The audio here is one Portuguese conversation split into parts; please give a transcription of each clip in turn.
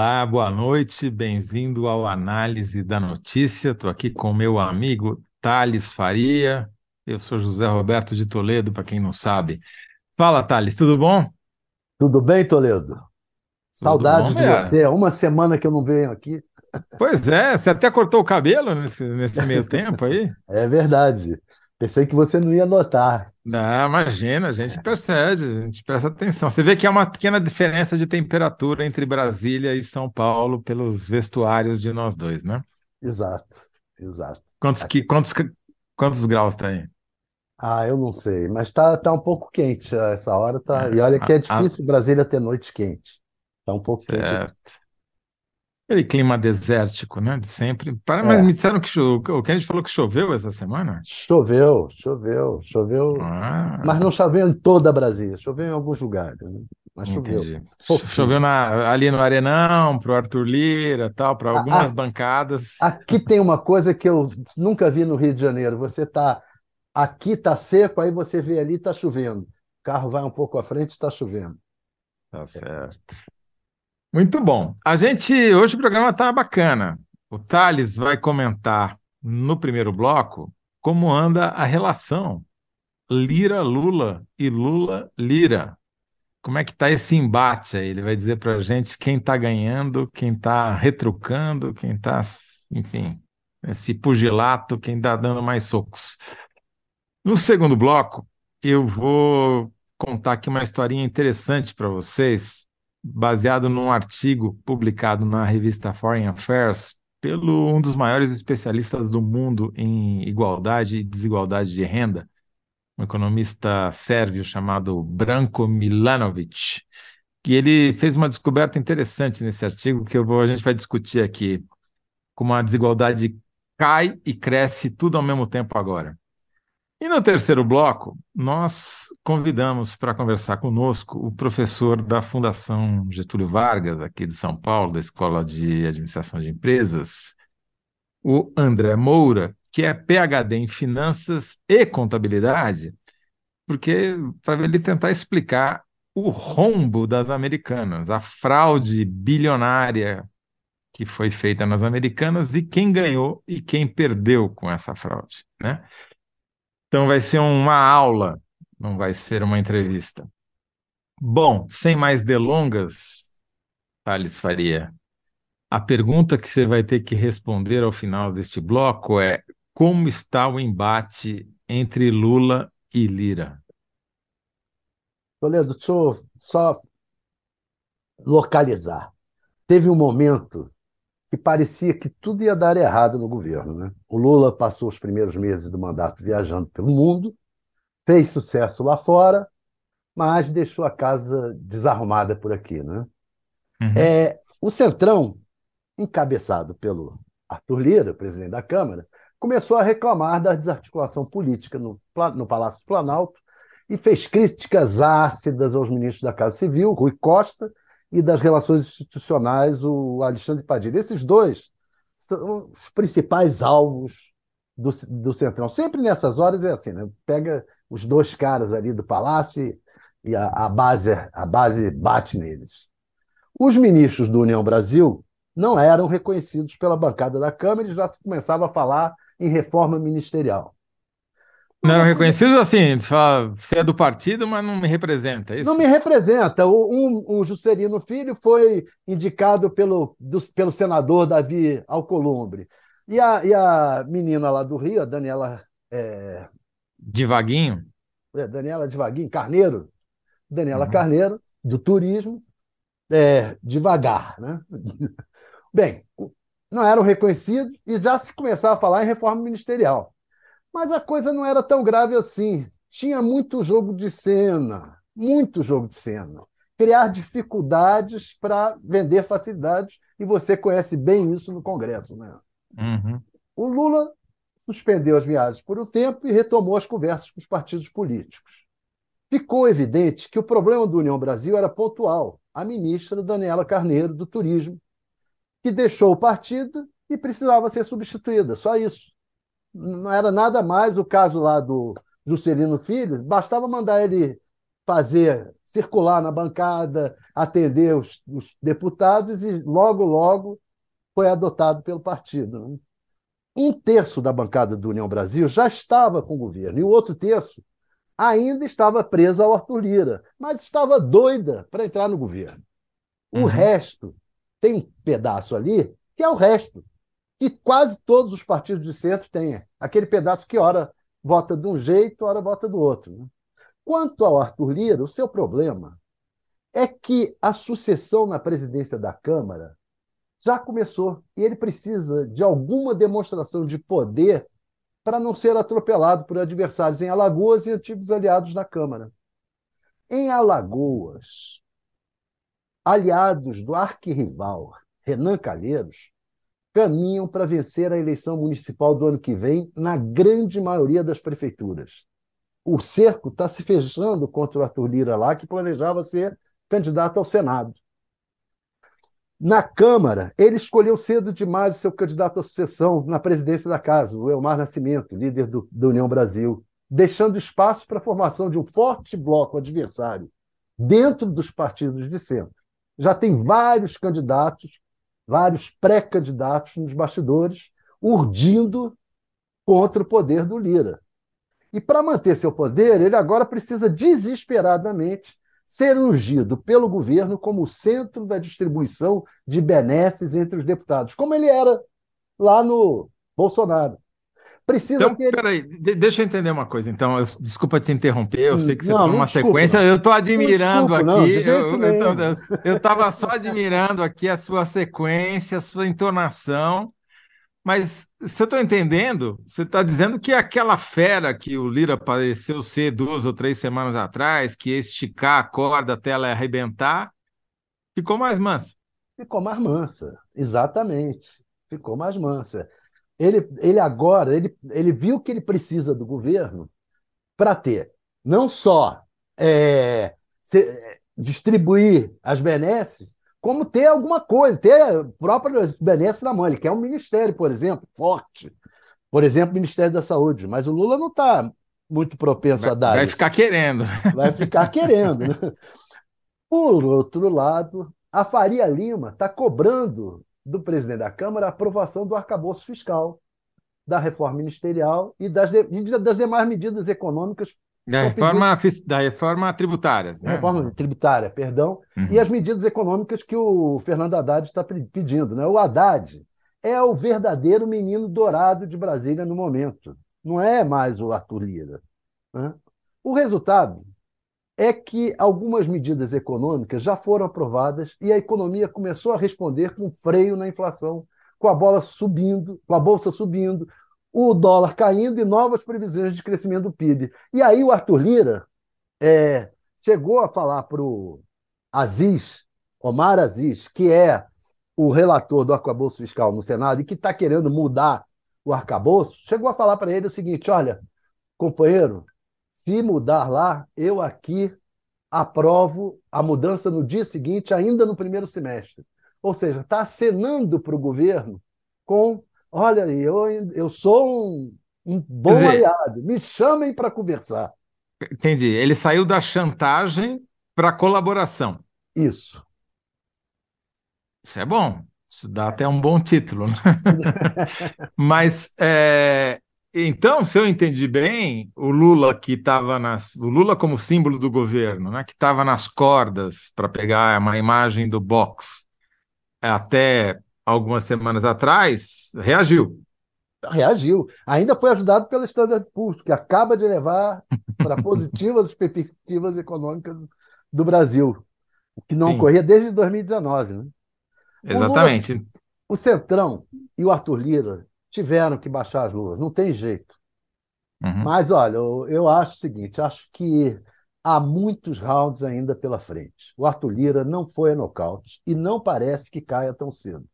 Olá, boa noite, bem-vindo ao Análise da Notícia. Estou aqui com meu amigo Thales Faria. Eu sou José Roberto de Toledo, para quem não sabe. Fala, Thales, tudo bom? Tudo bem, Toledo? Saudades de é. você. Uma semana que eu não venho aqui. Pois é, você até cortou o cabelo nesse, nesse meio tempo aí? É verdade. Pensei que você não ia notar. Não, imagina, a gente percebe, a gente presta atenção. Você vê que há uma pequena diferença de temperatura entre Brasília e São Paulo pelos vestuários de nós dois, né? Exato, exato. Quantos, que, quantos, quantos graus tá aí? Ah, eu não sei, mas tá, tá um pouco quente essa hora, tá. E olha que é difícil Brasília ter noite quente. Tá um pouco quente. Aquele clima desértico, né? De sempre. Para- Mas É. me disseram que choveu. O que a gente falou que choveu essa semana? Choveu, choveu, choveu. Ah, Mas não choveu em toda Brasília, choveu em alguns lugares, né? Mas choveu. entendi. Choveu na- ali no Arenão, pro Arthur Lira, tal, para algumas ah. bancadas. Aqui tem uma coisa que eu nunca vi no Rio de Janeiro. Você tá aqui tá seco, aí você vê ali tá chovendo. O carro vai um pouco à frente, está chovendo. Tá certo. Muito bom. A gente, hoje o programa tá bacana. O Thales vai comentar no primeiro bloco como anda a relação Lira-Lula e Lula-Lira. Como é que tá esse embate aí? Ele vai dizer pra gente quem tá ganhando, quem tá retrucando, quem tá, enfim, esse pugilato, quem tá dando mais socos. No segundo bloco, eu vou contar aqui uma historinha interessante para vocês, baseado num artigo publicado na revista Foreign Affairs pelo um dos maiores especialistas do mundo em igualdade e desigualdade de renda, um economista sérvio chamado Branko Milanovic, que ele fez uma descoberta interessante nesse artigo que vou, a gente vai discutir aqui, como a desigualdade cai e cresce tudo ao mesmo tempo agora. E no terceiro bloco, nós convidamos para conversar conosco o professor da Fundação Getúlio Vargas, aqui de São Paulo, da Escola de Administração de Empresas, o André Moura, que é PhD em Finanças e Contabilidade, porque para ele tentar explicar o rombo das americanas, a fraude bilionária que foi feita nas americanas e quem ganhou e quem perdeu com essa fraude, né? Então vai ser uma aula, não vai ser uma entrevista. Bom, sem mais delongas, Thales Faria, a pergunta que você vai ter que responder ao final deste bloco é: como está o embate entre Lula e Lira? Toledo, deixa eu só localizar. Teve um momento que parecia que tudo ia dar errado no governo, né? O Lula passou os primeiros meses do mandato viajando pelo mundo, fez sucesso lá fora, mas deixou a casa desarrumada por aqui, né? Uhum. É, o Centrão, encabeçado pelo Arthur Lira, presidente da Câmara, começou a reclamar da desarticulação política no, no Palácio do Planalto e fez críticas ácidas aos ministros da Casa Civil, Rui Costa, e das relações institucionais, o Alexandre Padilha. Esses dois são os principais alvos do, do Centrão. Sempre nessas horas é assim, né? Pega os dois caras ali do Palácio e, e a, a base, a base bate neles. Os ministros do União Brasil não eram reconhecidos pela bancada da Câmara e já se começava a falar em reforma ministerial. Não eram reconhecidos assim, fala, você é do partido, mas não me representa, é isso? Não me representa. O, um, o Juscelino Filho foi indicado pelo, do, pelo senador Davi Alcolumbre. E a, e a menina lá do Rio, a Daniela, é, Devaguinho? é, Daniela Devaguinho, Carneiro, Daniela Uhum. Carneiro, do turismo, é, devagar. Né? Bem, não eram reconhecidos e já se começava a falar em reforma ministerial. Mas a coisa não era tão grave assim. Tinha muito jogo de cena, muito jogo de cena. Criar dificuldades para vender facilidades, e você conhece bem isso no Congresso. Né? Uhum. O Lula suspendeu as viagens por um tempo e retomou as conversas com os partidos políticos. Ficou evidente que o problema do União Brasil era pontual. A ministra Daniela Carneiro, do Turismo, que deixou o partido e precisava ser substituída, só isso. Não era nada mais o caso lá do Juscelino Filho, bastava mandar ele fazer circular na bancada, atender os, os deputados e logo, logo foi adotado pelo partido. Né? Um terço da bancada do União Brasil já estava com o governo e o outro terço ainda estava presa ao Arthur Lira, mas estava doida para entrar no governo. O uhum. resto tem um pedaço ali que é o resto, que quase todos os partidos de centro têm. Aquele pedaço que ora vota de um jeito, ora vota do outro. Né? Quanto ao Arthur Lira, o seu problema é que a sucessão na presidência da Câmara já começou e ele precisa de alguma demonstração de poder para não ser atropelado por adversários em Alagoas e antigos aliados da Câmara. Em Alagoas, aliados do arquirrival Renan Calheiros caminham para vencer a eleição municipal do ano que vem na grande maioria das prefeituras. O cerco está se fechando contra o Arthur Lira lá, que planejava ser candidato ao Senado. Na Câmara, ele escolheu cedo demais o seu candidato à sucessão na presidência da casa, o Elmar Nascimento, líder do, da União Brasil, deixando espaço para a formação de um forte bloco adversário dentro dos partidos de centro. Já tem vários candidatos, vários pré-candidatos nos bastidores, urdindo contra o poder do Lira. E para manter seu poder, ele agora precisa desesperadamente ser ungido pelo governo como o centro da distribuição de benesses entre os deputados, como ele era lá no Bolsonaro. Precisa então, ter... peraí, deixa eu entender uma coisa. Então, eu, desculpa te interromper, eu sei que você tem uma desculpa, sequência, eu estou admirando não aqui. Não, eu estava só admirando aqui a sua sequência, a sua entonação. Mas se eu estou entendendo, você está dizendo que aquela fera que o Lira pareceu ser duas ou três semanas atrás, que ia esticar a corda até ela arrebentar, ficou mais mansa. Ficou mais mansa, exatamente. Ficou mais mansa. Ele, ele agora, ele, ele viu que ele precisa do governo para ter não só é, se, distribuir as benesses, como ter alguma coisa, ter próprio benesse na mão. Ele quer um ministério, por exemplo, forte. Por exemplo, o Ministério da Saúde. Mas o Lula não está muito propenso vai, a dar. Vai isso. ficar querendo. Vai ficar querendo. Né? Por outro lado, a Faria Lima está cobrando do presidente da Câmara a aprovação do arcabouço fiscal, da reforma ministerial e das, das demais medidas econômicas da reforma, da reforma tributária. Né? Reforma tributária, perdão. Uhum. E as medidas econômicas que o Fernando Haddad está pedindo. Né? O Haddad é o verdadeiro menino dourado de Brasília no momento. Não é mais o Arthur Lira. Né? O resultado é que algumas medidas econômicas já foram aprovadas e a economia começou a responder com freio na inflação, com a bola subindo, com a bolsa subindo, o dólar caindo e novas previsões de crescimento do PIB. E aí o Arthur Lira é, chegou a falar para o Aziz, Omar Aziz, que é o relator do arcabouço fiscal no Senado e que está querendo mudar o arcabouço, chegou a falar para ele o seguinte: olha, companheiro, se mudar lá, eu aqui aprovo a mudança no dia seguinte, ainda no primeiro semestre. Ou seja, está acenando para o governo com Olha aí, eu, eu sou um, um bom dizer, aliado, me chamem para conversar. Entendi. Ele saiu da chantagem para colaboração. Isso. Isso é bom. Isso dá até um bom título. Né? Mas é, então, se eu entendi bem, o Lula que estava nas. O Lula como símbolo do governo, né? Que estava nas cordas para pegar uma imagem do box até algumas semanas atrás, reagiu. Reagiu. Ainda foi ajudado pelo Standard Poor's, que acaba de levar para positivas perspectivas econômicas do Brasil, o que não Sim. ocorria desde 2019. Né? Exatamente. O, Lula, o Centrão e o Arthur Lira tiveram que baixar as luvas, não tem jeito. Uhum. Mas, olha, eu, eu acho o seguinte: acho que há muitos rounds ainda pela frente. O Arthur Lira não foi a nocaute e não parece que caia tão cedo.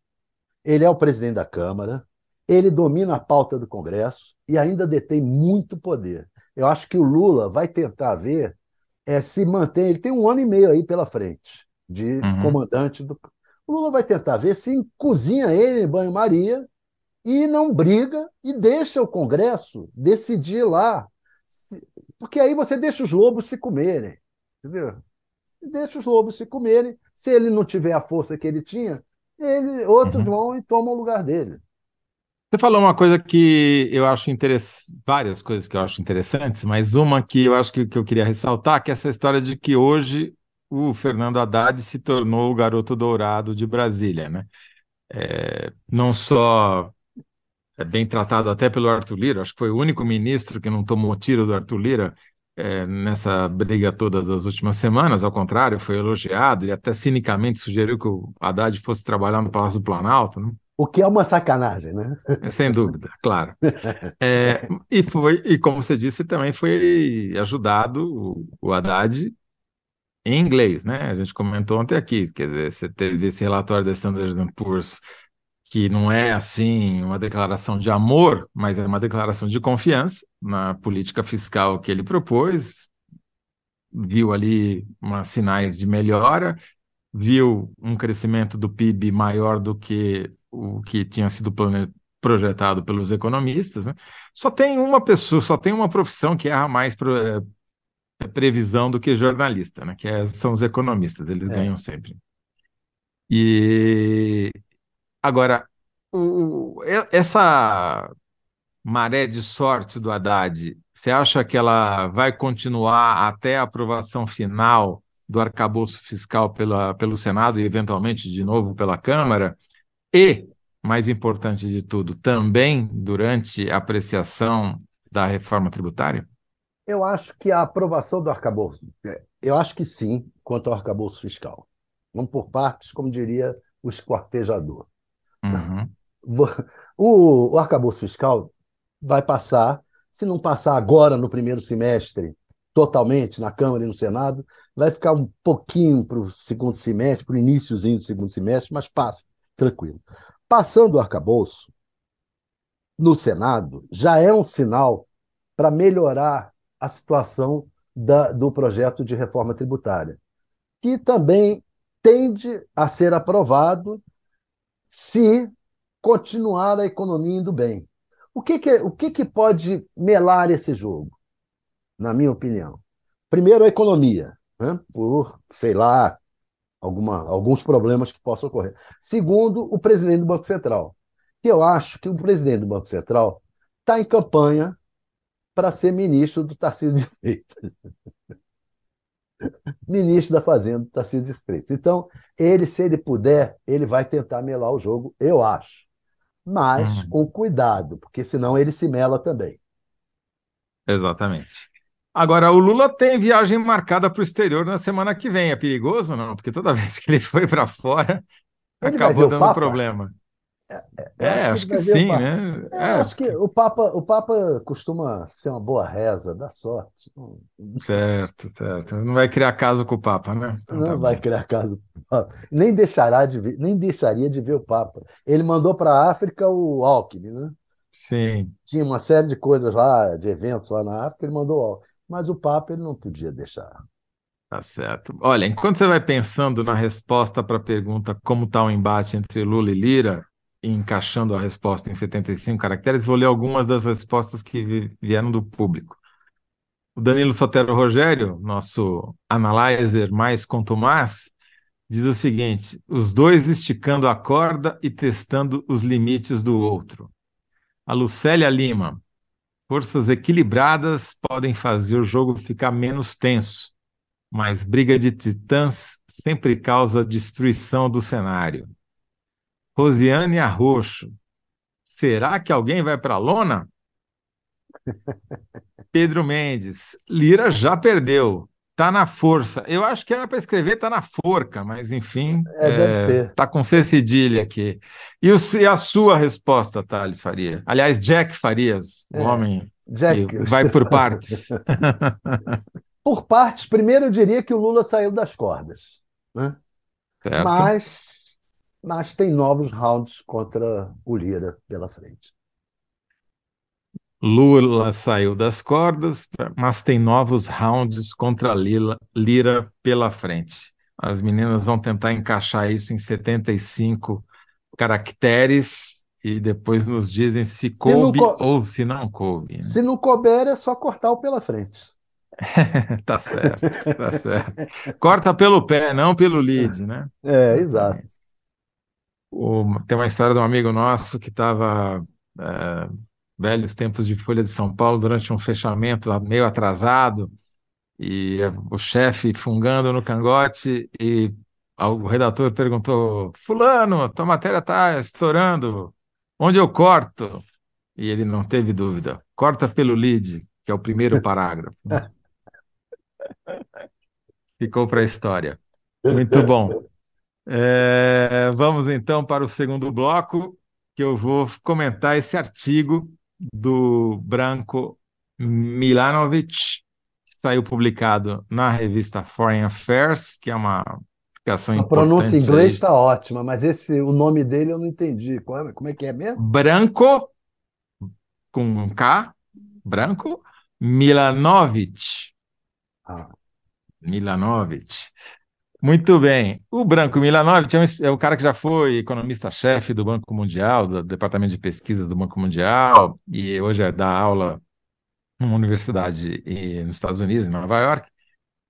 Ele é o presidente da Câmara, ele domina a pauta do Congresso e ainda detém muito poder. Eu acho que o Lula vai tentar ver é, se mantém. Ele tem um ano e meio aí pela frente de uhum. comandante do. O Lula vai tentar ver se cozinha ele em banho-maria e não briga e deixa o Congresso decidir lá. Porque aí você deixa os lobos se comerem. Entendeu? deixa os lobos se comerem. Se ele não tiver a força que ele tinha, ele, outros uhum. vão e tomam o lugar dele. Você falou uma coisa que eu acho interessante, várias coisas que eu acho interessantes, mas uma que eu acho que, que eu queria ressaltar, que é essa história de que hoje o Fernando Haddad se tornou o garoto dourado de Brasília, né? É, não só é bem tratado até pelo Arthur Lira, acho que foi o único ministro que não tomou tiro do Arthur Lira é, nessa briga toda das últimas semanas, ao contrário, foi elogiado e até cinicamente sugeriu que o Haddad fosse trabalhar no Palácio do Planalto, né? O que é uma sacanagem, né? É, sem dúvida, claro. É, e foi, e como você disse, também foi ajudado o, o Haddad em inglês, né? A gente comentou ontem aqui, quer dizer, você teve esse relatório da Standard Poor's que não é assim uma declaração de amor, mas é uma declaração de confiança na política fiscal que ele propôs, viu ali umas sinais de melhora, viu um crescimento do PIB maior do que o que tinha sido projetado pelos economistas, né? Só tem uma pessoa, só tem uma profissão que erra mais pro, é, é previsão do que jornalista, né? Que é, são os economistas, eles é. ganham sempre. E agora, o, essa maré de sorte do Haddad, você acha que ela vai continuar até a aprovação final do arcabouço fiscal pela, pelo Senado e, eventualmente, de novo pela Câmara? E, mais importante de tudo, também durante a apreciação da reforma tributária? Eu acho que a aprovação do arcabouço, é, eu acho que sim, quanto ao arcabouço fiscal. Vamos por partes, como diria o esquartejador. Uhum. O, o arcabouço fiscal vai passar, se não passar agora no primeiro semestre, totalmente na Câmara e no Senado, vai ficar um pouquinho para o segundo semestre, para o iníciozinho do segundo semestre, mas passa tranquilo. Passando o arcabouço, no Senado, já é um sinal para melhorar a situação da, do projeto de reforma tributária, que também tende a ser aprovado se continuar a economia indo bem. O que, que, o que, que pode melar esse jogo, na minha opinião? Primeiro, a economia, né? por, sei lá, alguma, alguns problemas que possam ocorrer. Segundo, o presidente do Banco Central. Que eu acho que o presidente do Banco Central está em campanha para ser ministro do Tarcísio de Freitas. ministro da Fazenda, Tarcísio de Freitas. Então, ele, se ele puder, ele vai tentar melar o jogo, eu acho. Mas uhum. com cuidado, porque senão ele se mela também. Exatamente. Agora, o Lula tem viagem marcada para o exterior na semana que vem. É perigoso não? Porque toda vez que ele foi para fora, ele acabou dando problema. É, é, é acho, acho que, que sim, né? É, acho que o Papa, o Papa costuma ser uma boa reza, dá sorte. Certo, certo. Não vai criar caso com o Papa, né? Então, não tá vai bom. criar caso. Nem deixará de ver, nem deixaria de ver o Papa. Ele mandou para a África o Alckmin, né? Sim. Tinha uma série de coisas lá, de eventos lá na África, ele mandou o Alckmin mas o Papa ele não podia deixar. Tá certo. Olha, enquanto você vai pensando na resposta para a pergunta como está o embate entre Lula e Lira, encaixando a resposta em 75 caracteres, vou ler algumas das respostas que vieram do público. O Danilo Sotero Rogério, nosso analyzer mais contumaz, diz o seguinte: os dois esticando a corda e testando os limites do outro. A Lucélia Lima, Forças equilibradas podem fazer o jogo ficar menos tenso, mas briga de titãs sempre causa destruição do cenário. Rosiane Arroxo. Será que alguém vai para a lona? Pedro Mendes. Lira já perdeu. Tá na força. Eu acho que era para escrever tá na forca, mas enfim. É, é, deve ser. Tá com C cedilha aqui. E, o, e, a sua resposta, Thales Faria? Aliás, Jack Farias, o é, homem Jack. que vai por partes. por partes, primeiro eu diria que o Lula saiu das cordas. Né? Certo. Mas, mas tem novos rounds contra o Lira pela frente. Lula saiu das cordas, mas tem novos rounds contra Lila, Lira pela frente. As meninas vão tentar encaixar isso em 75 caracteres e depois nos dizem se, se coube co... ou se não coube. Né? Se não couber, é só cortar o pela frente. tá certo, tá certo. Corta pelo pé, não pelo lead, né? É, exato. O, tem uma história de um amigo nosso que estava é, velhos tempos de Folha de São Paulo durante um fechamento meio atrasado e o chefe fungando no cangote e o redator perguntou: Fulano, tua matéria está estourando, onde eu corto? E ele não teve dúvida: corta pelo lead, que é o primeiro parágrafo. Ficou para a história. Muito bom. É, vamos então para o segundo bloco, que eu vou comentar esse artigo do Branco Milanovic, que saiu publicado na revista Foreign Affairs, que é uma publicação A pronúncia em inglês está ótima, mas esse o nome dele eu não entendi. Como é, como é que é mesmo? Branco, com um K, Branco, Milanovic. Ah. Milanovic. Muito bem. O Branco Milanovic é, um, é o cara que já foi economista-chefe do Banco Mundial, do Departamento de Pesquisas do Banco Mundial, e hoje é dá aula numa universidade nos Estados Unidos, em Nova York.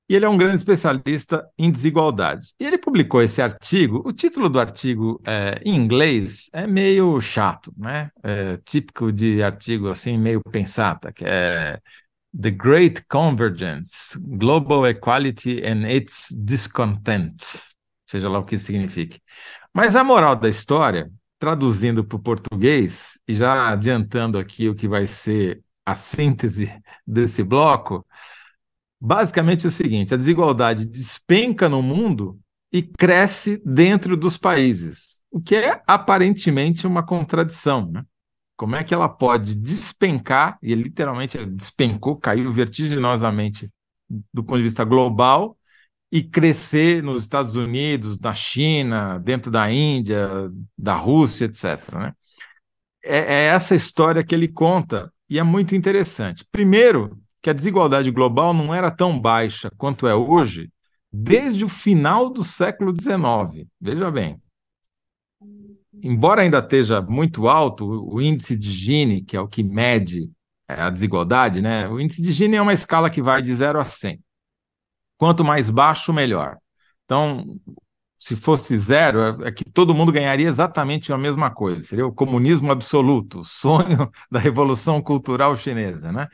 E ele é um grande especialista em desigualdade. E ele publicou esse artigo. O título do artigo é, em inglês é meio chato, né? É típico de artigo assim meio pensata, que é The Great Convergence, Global Equality and Its Discontent, seja lá o que signifique. Mas a moral da história, traduzindo para o português, e já adiantando aqui o que vai ser a síntese desse bloco, basicamente é o seguinte: a desigualdade despenca no mundo e cresce dentro dos países, o que é aparentemente uma contradição, né? Como é que ela pode despencar, e literalmente despencou, caiu vertiginosamente do ponto de vista global, e crescer nos Estados Unidos, na China, dentro da Índia, da Rússia, etc. Né? É, é essa história que ele conta, e é muito interessante. Primeiro, que a desigualdade global não era tão baixa quanto é hoje desde o final do século XIX. Veja bem, embora ainda esteja muito alto, o índice de Gini, que é o que mede é, a desigualdade, né? O índice de Gini é uma escala que vai de 0 a 100. Quanto mais baixo, melhor. Então, se fosse zero, é, é que todo mundo ganharia exatamente a mesma coisa. Seria o comunismo absoluto, o sonho da revolução cultural chinesa, né?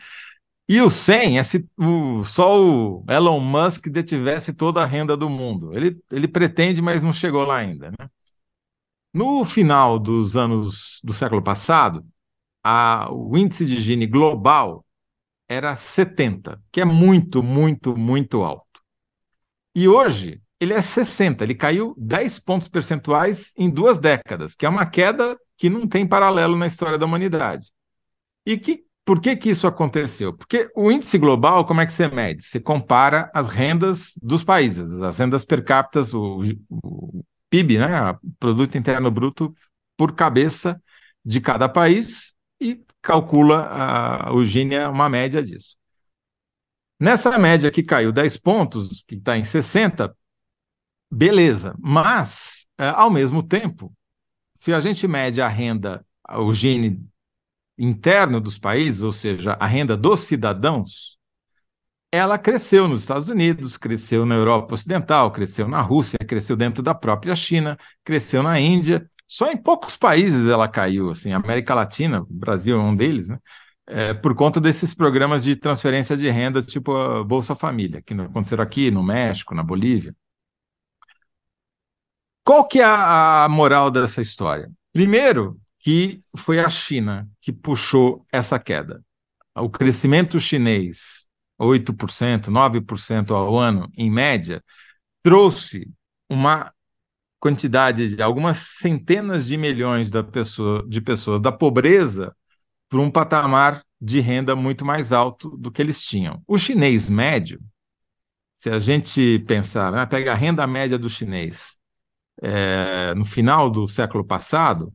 E o 100 é se o, só o Elon Musk detivesse toda a renda do mundo. Ele, ele pretende, mas não chegou lá ainda, né? No final dos anos do século passado, a, o índice de Gini global era 70, que é muito, muito, muito alto. E hoje ele é 60, ele caiu 10 pontos percentuais em duas décadas, que é uma queda que não tem paralelo na história da humanidade. E que, por que, que isso aconteceu? Porque o índice global, como é que você mede? Você compara as rendas dos países, as rendas per capita, o, o PIB, né, Produto Interno Bruto por cabeça de cada país e calcula a, é uma média disso. Nessa média que caiu 10 pontos, que está em 60, beleza, mas, é, ao mesmo tempo, se a gente mede a renda, o Gini interno dos países, ou seja, a renda dos cidadãos, ela cresceu nos Estados Unidos, cresceu na Europa Ocidental, cresceu na Rússia, cresceu dentro da própria China, cresceu na Índia. Só em poucos países ela caiu, assim, América Latina, o Brasil é um deles, né? É, por conta desses programas de transferência de renda, tipo a Bolsa Família, que aconteceram aqui no México, na Bolívia. Qual que é a moral dessa história? Primeiro, que foi a China que puxou essa queda. O crescimento chinês 8%, 9% ao ano, em média, trouxe uma quantidade de algumas centenas de milhões da pessoa, de pessoas da pobreza para um patamar de renda muito mais alto do que eles tinham. O chinês médio, se a gente pensar, né, pega a renda média do chinês é, no final do século passado,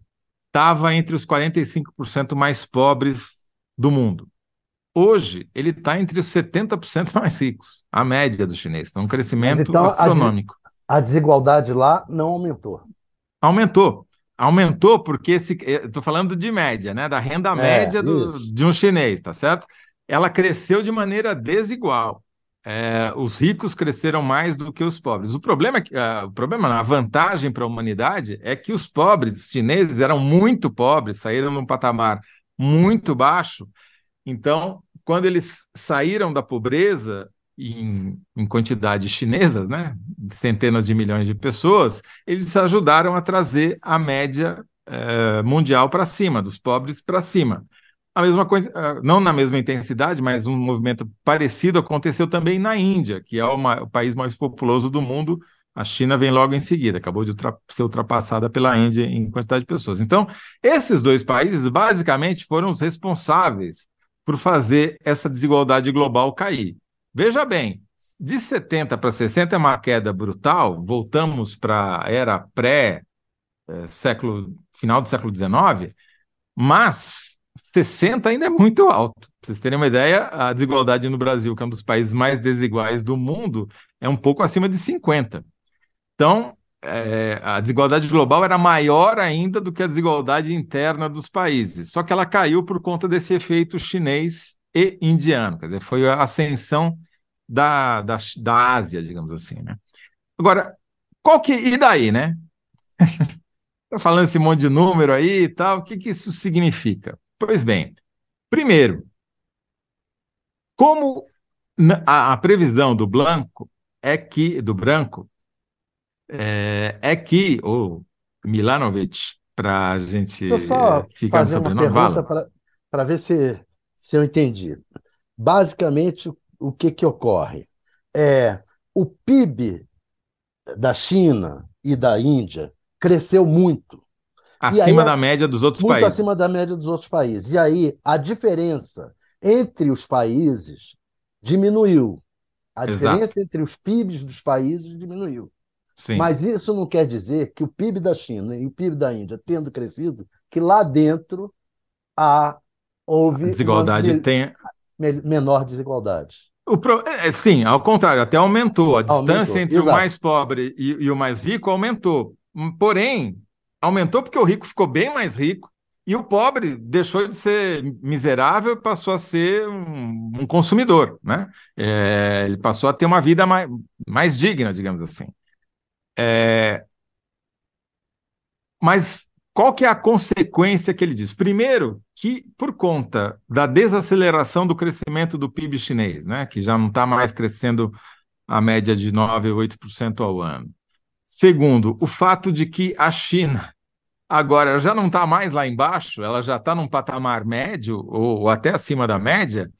estava entre os 45% mais pobres do mundo. Hoje, ele está entre os 70% mais ricos, a média do chinês. Então, um crescimento então, astronômico. A, desigualdade lá não aumentou. Aumentou. Aumentou porque estou falando de média, né? Da renda é, média do, de um chinês, tá certo? Ela cresceu de maneira desigual. é, os ricos cresceram mais do que os pobres. O problema, é uh, o problema, a vantagem para a humanidade é que os pobres chineses eram muito pobres, saíram num patamar muito baixo. Então, quando eles saíram da pobreza em, em quantidades chinesas, né, centenas de milhões de pessoas, eles ajudaram a trazer a média uh, mundial para cima, dos pobres para cima. A mesma coisa, ah, não na mesma intensidade, mas um movimento parecido aconteceu também na Índia, que é uma, o país mais populoso do mundo. A China vem logo em seguida, acabou de ultra, ser ultrapassada pela Índia em quantidade de pessoas. Então, esses dois países basicamente foram os responsáveis por fazer essa desigualdade global cair. Veja bem, de 70 para 60 é uma queda brutal, voltamos para a era pré eh, século final do século XIX, mas 60 ainda é muito alto. Para vocês terem uma ideia, a desigualdade no Brasil, que é um dos países mais desiguais do mundo, é um pouco acima de 50. Então, é, a desigualdade global era maior ainda do que a desigualdade interna dos países. Só que ela caiu por conta desse efeito chinês e indiano. Quer dizer, foi a ascensão da, da, da Ásia, digamos assim. Né? Agora, qual que. E daí, né? Tá falando esse monte de número aí e tal, o que, que isso significa? Pois bem, primeiro, como a, a previsão do Blanco é que do Branco é, é que o Milanovic para a gente Deixa eu só ficar fazer uma pergunta para ver se, se eu entendi. Basicamente, o que, que ocorre? É, o PIB da China e da Índia cresceu muito Acima aí, da média dos outros muito países. Muito acima da média dos outros países. E aí a diferença entre os países diminuiu. A Exato. diferença entre os PIBs dos países diminuiu. Sim. Mas isso não quer dizer que o PIB da China e o PIB da Índia tendo crescido, que lá dentro há, houve. A desigualdade uma, tem. Menor desigualdade. O pro... é, sim, ao contrário, até aumentou. A aumentou, distância entre exato. o mais pobre e, e o mais rico aumentou. Porém, aumentou porque o rico ficou bem mais rico e o pobre deixou de ser miserável e passou a ser um, um consumidor, né? É, ele passou a ter uma vida mais, mais digna, digamos assim. É, mas qual que é a consequência que ele diz? Primeiro, que por conta da desaceleração do crescimento do PIB chinês, né, que já não está mais crescendo a média de 9, 8% ao ano. Segundo, o fato de que a China agora já não está mais lá embaixo, ela já está num patamar médio ou, ou, até acima da média.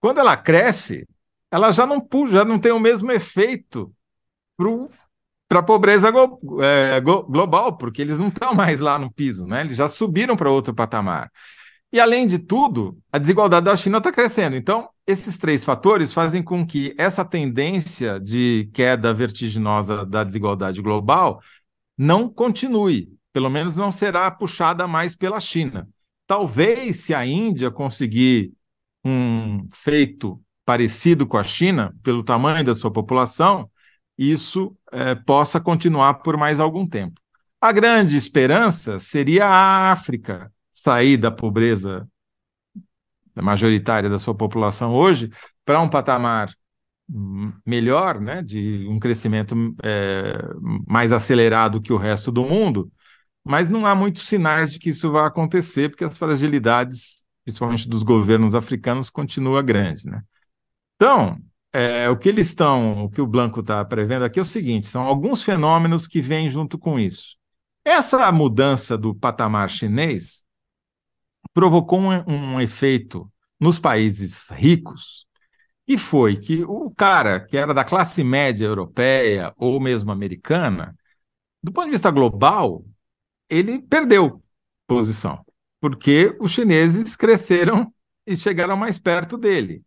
Quando ela cresce, ela já não, já não tem o mesmo efeito para a pobreza é, global, porque eles não estão mais lá no piso, né? eles já subiram para outro patamar. E, além de tudo, a desigualdade da China está crescendo. Então, esses três fatores fazem com que essa tendência de queda vertiginosa da desigualdade global não continue, pelo menos não será puxada mais pela China. Talvez, se a Índia conseguir um feito parecido com a China, pelo tamanho da sua população, isso é, possa continuar por mais algum tempo. A grande esperança seria a África sair da pobreza majoritária da sua população hoje para um patamar melhor, né, de um crescimento é, mais acelerado que o resto do mundo, mas não há muitos sinais de que isso vai acontecer, porque as fragilidades, principalmente dos governos africanos, continua grande, né? Então, é, o que eles estão, o que o Blanco está prevendo aqui é o seguinte: são alguns fenômenos que vêm junto com isso. Essa mudança do patamar chinês provocou um, um efeito nos países ricos, e foi que o cara que era da classe média europeia ou mesmo americana, do ponto de vista global, ele perdeu posição, porque os chineses cresceram e chegaram mais perto dele.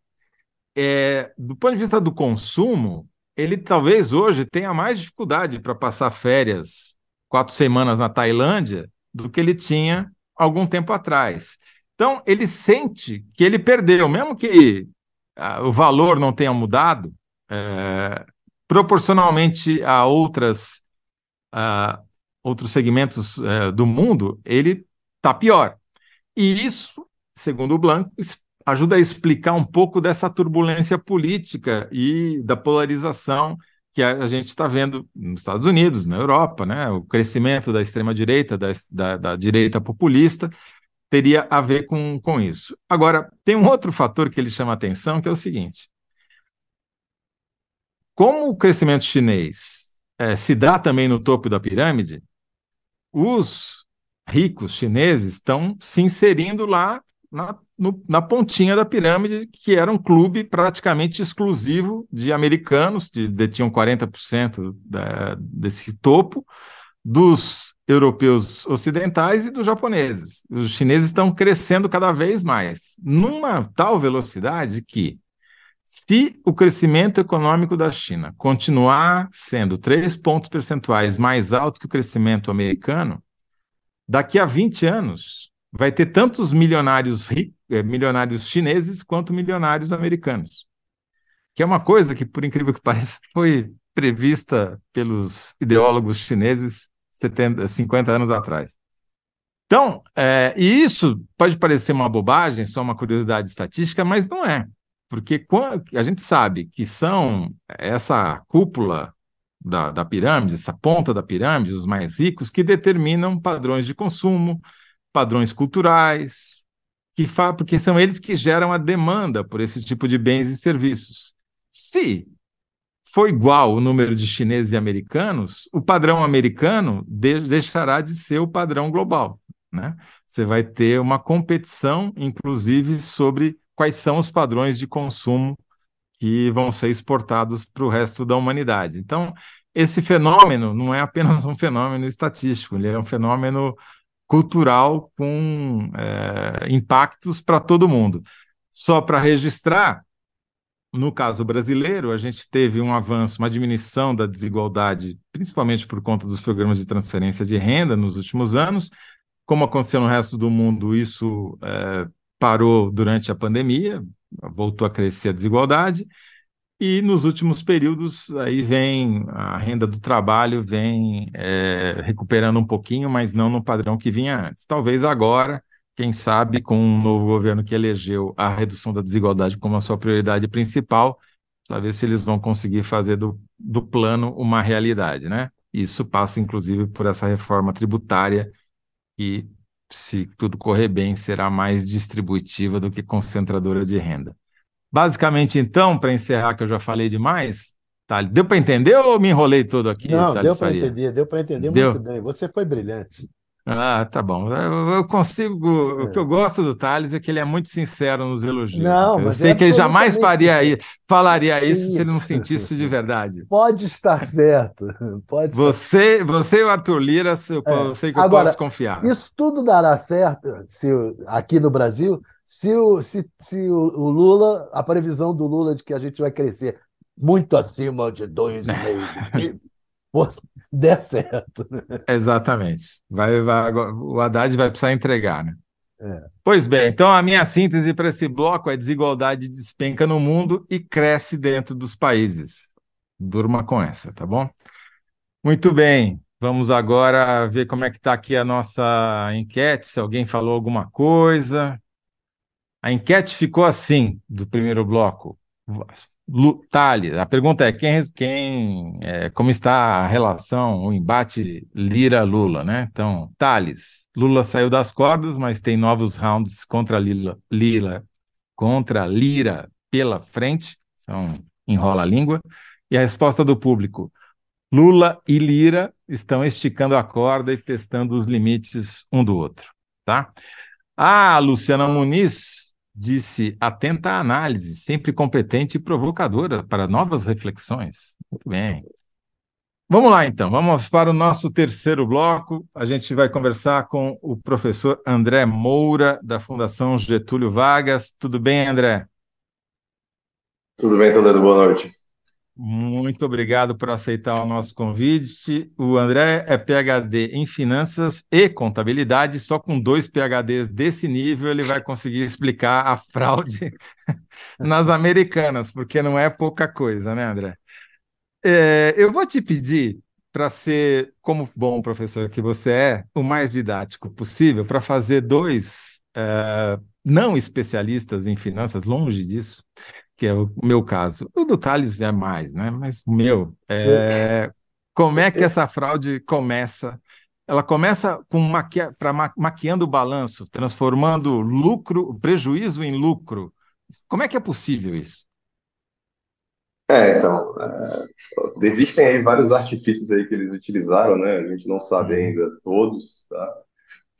É, do ponto de vista do consumo, ele talvez hoje tenha mais dificuldade para passar férias quatro semanas na Tailândia do que ele tinha algum tempo atrás. Então, ele sente que ele perdeu, mesmo que ah, o valor não tenha mudado, é, proporcionalmente a outras, outros segmentos é, do mundo, ele está pior. E isso, segundo o Blanco, ajuda a explicar um pouco dessa turbulência política e da polarização que a, gente está vendo nos Estados Unidos, na Europa, né? O crescimento da extrema-direita, da, da, da, direita populista, teria a ver com, com isso. Agora, tem um outro fator que ele chama atenção, que é o seguinte: como o crescimento chinês é, se dá também no topo da pirâmide, os ricos chineses estão se inserindo lá na, no, na pontinha da pirâmide, que era um clube praticamente exclusivo de americanos, que detinham 40% da, desse topo, dos europeus ocidentais e dos japoneses. Os chineses estão crescendo cada vez mais, numa tal velocidade que, se o crescimento econômico da China continuar sendo 3 pontos percentuais mais alto que o crescimento americano, daqui a 20 anos, vai ter tantos milionários, eh, milionários chineses quanto milionários americanos. Que é uma coisa que, por incrível que pareça, foi prevista pelos ideólogos chineses 70, 50 anos atrás. Então, é, e isso pode parecer uma bobagem, só uma curiosidade estatística, mas não é. Porque a gente sabe que são essa cúpula da, da pirâmide, essa ponta da pirâmide, os mais ricos, que determinam padrões de consumo, padrões culturais, que fa... porque são eles que geram a demanda por esse tipo de bens e serviços. Se for igual o número de chineses e americanos, o padrão americano de... deixará de ser o padrão global. Né? Você vai ter uma competição, inclusive, sobre quais são os padrões de consumo que vão ser exportados para o resto da humanidade. Então, esse fenômeno não é apenas um fenômeno estatístico, ele é um fenômeno cultural com é, impactos para todo mundo. Só para registrar, no caso brasileiro, a gente teve um avanço, uma diminuição da desigualdade, principalmente por conta dos programas de transferência de renda nos últimos anos. Como aconteceu no resto do mundo, isso é, parou durante a pandemia, voltou a crescer a desigualdade. E nos últimos períodos, aí vem a renda do trabalho, vem é, recuperando um pouquinho, mas não no padrão que vinha antes. Talvez agora, quem sabe, com um novo governo que elegeu a redução da desigualdade como a sua prioridade principal, saber se eles vão conseguir fazer do, do plano uma realidade, né? Isso passa, inclusive, por essa reforma tributária que, se tudo correr bem, será mais distributiva do que concentradora de renda. Basicamente, então, para encerrar, que eu já falei demais, tá, deu para entender ou me enrolei todo aqui? Não, deu para entender, deu para entender deu? muito bem. Você foi brilhante. Ah, tá bom. Eu, consigo. É. O que eu gosto do Thales é que ele é muito sincero nos elogios. Não, eu mas sei é que ele jamais faria falaria isso, isso, se ele não sentisse de verdade. Pode estar certo. Pode você, estar... você e o Arthur Lira, eu, é. sei que eu Agora, posso confiar. Isso tudo dará certo se, aqui no Brasil se o, se, se o, Lula, a previsão do Lula de que a gente vai crescer muito acima de 2,5 der certo. Exatamente. Vai, vai, o Haddad vai precisar entregar, né? É. Pois bem, então a minha síntese para esse bloco é desigualdade despenca no mundo e cresce dentro dos países. Durma com essa, tá bom? Muito bem, vamos agora ver como é que está aqui a nossa enquete, se alguém falou alguma coisa. A enquete ficou assim, do primeiro bloco. Thales, a pergunta é, quem, quem é, como está a relação, o embate Lira-Lula, né? Então, Thales, Lula saiu das cordas, mas tem novos rounds contra Lila, Lira, contra Lira pela frente, são enrola a língua. E a resposta do público, Lula e Lira estão esticando a corda e testando os limites um do outro, tá? Ah, Luciana Muniz disse atenta à análise, sempre competente e provocadora para novas reflexões. Muito bem. Vamos lá, então. Vamos para o nosso terceiro bloco. A gente vai conversar com o professor André Moura, da Fundação Getúlio Vargas. Tudo bem, André? Tudo bem, Toledo. Boa noite. Muito obrigado por aceitar o nosso convite. O André é PhD em finanças e contabilidade, só com dois PhDs desse nível ele vai conseguir explicar a fraude nas americanas, porque não é pouca coisa, né, André? É, eu vou te pedir para ser, como bom professor que você é, o mais didático possível, para fazer dois é, não especialistas em finanças, longe disso, que é o meu caso. O do Thales é mais, né? Mas o meu, é... como é que essa fraude começa? Ela começa com maquia... pra ma... maquiando o balanço, transformando lucro, prejuízo em lucro. Como é que é possível isso? É, então, é, existem aí vários artifícios aí que eles utilizaram, né? A gente não sabe uhum. ainda todos, tá?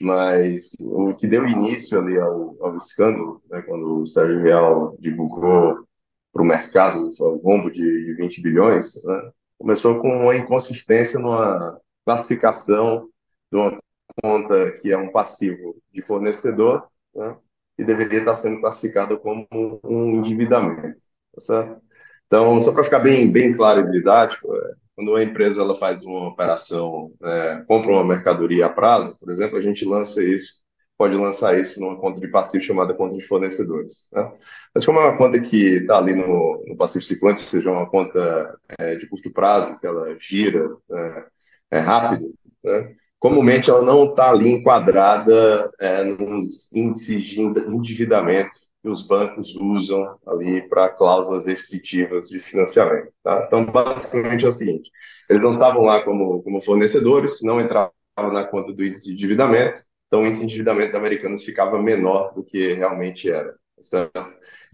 Mas o que deu início ali ao, ao escândalo, né, quando o Sérgio Real divulgou para o mercado o rombo de, de 20 bilhões, né, começou com uma inconsistência numa classificação de uma conta que é um passivo de fornecedor né, e deveria estar sendo classificado como um endividamento. Tá? Então, só para ficar bem, bem claro e didático, é, quando a empresa ela faz uma operação, é, compra uma mercadoria a prazo, por exemplo, a gente lança isso, pode lançar isso numa conta de passivo chamada conta de fornecedores. Né? Mas como é uma conta que está ali no, no passivo ciclante, ou seja, uma conta é, de curto prazo, que ela gira é, é rápido, né? comumente ela não está ali enquadrada é, nos índices de endividamento que os bancos usam ali para cláusulas restritivas de financiamento. Tá? Então, basicamente é o seguinte: eles não estavam lá como, como fornecedores, não entravam na conta do índice de endividamento, então o índice de endividamento da ficava menor do que realmente era. Certo?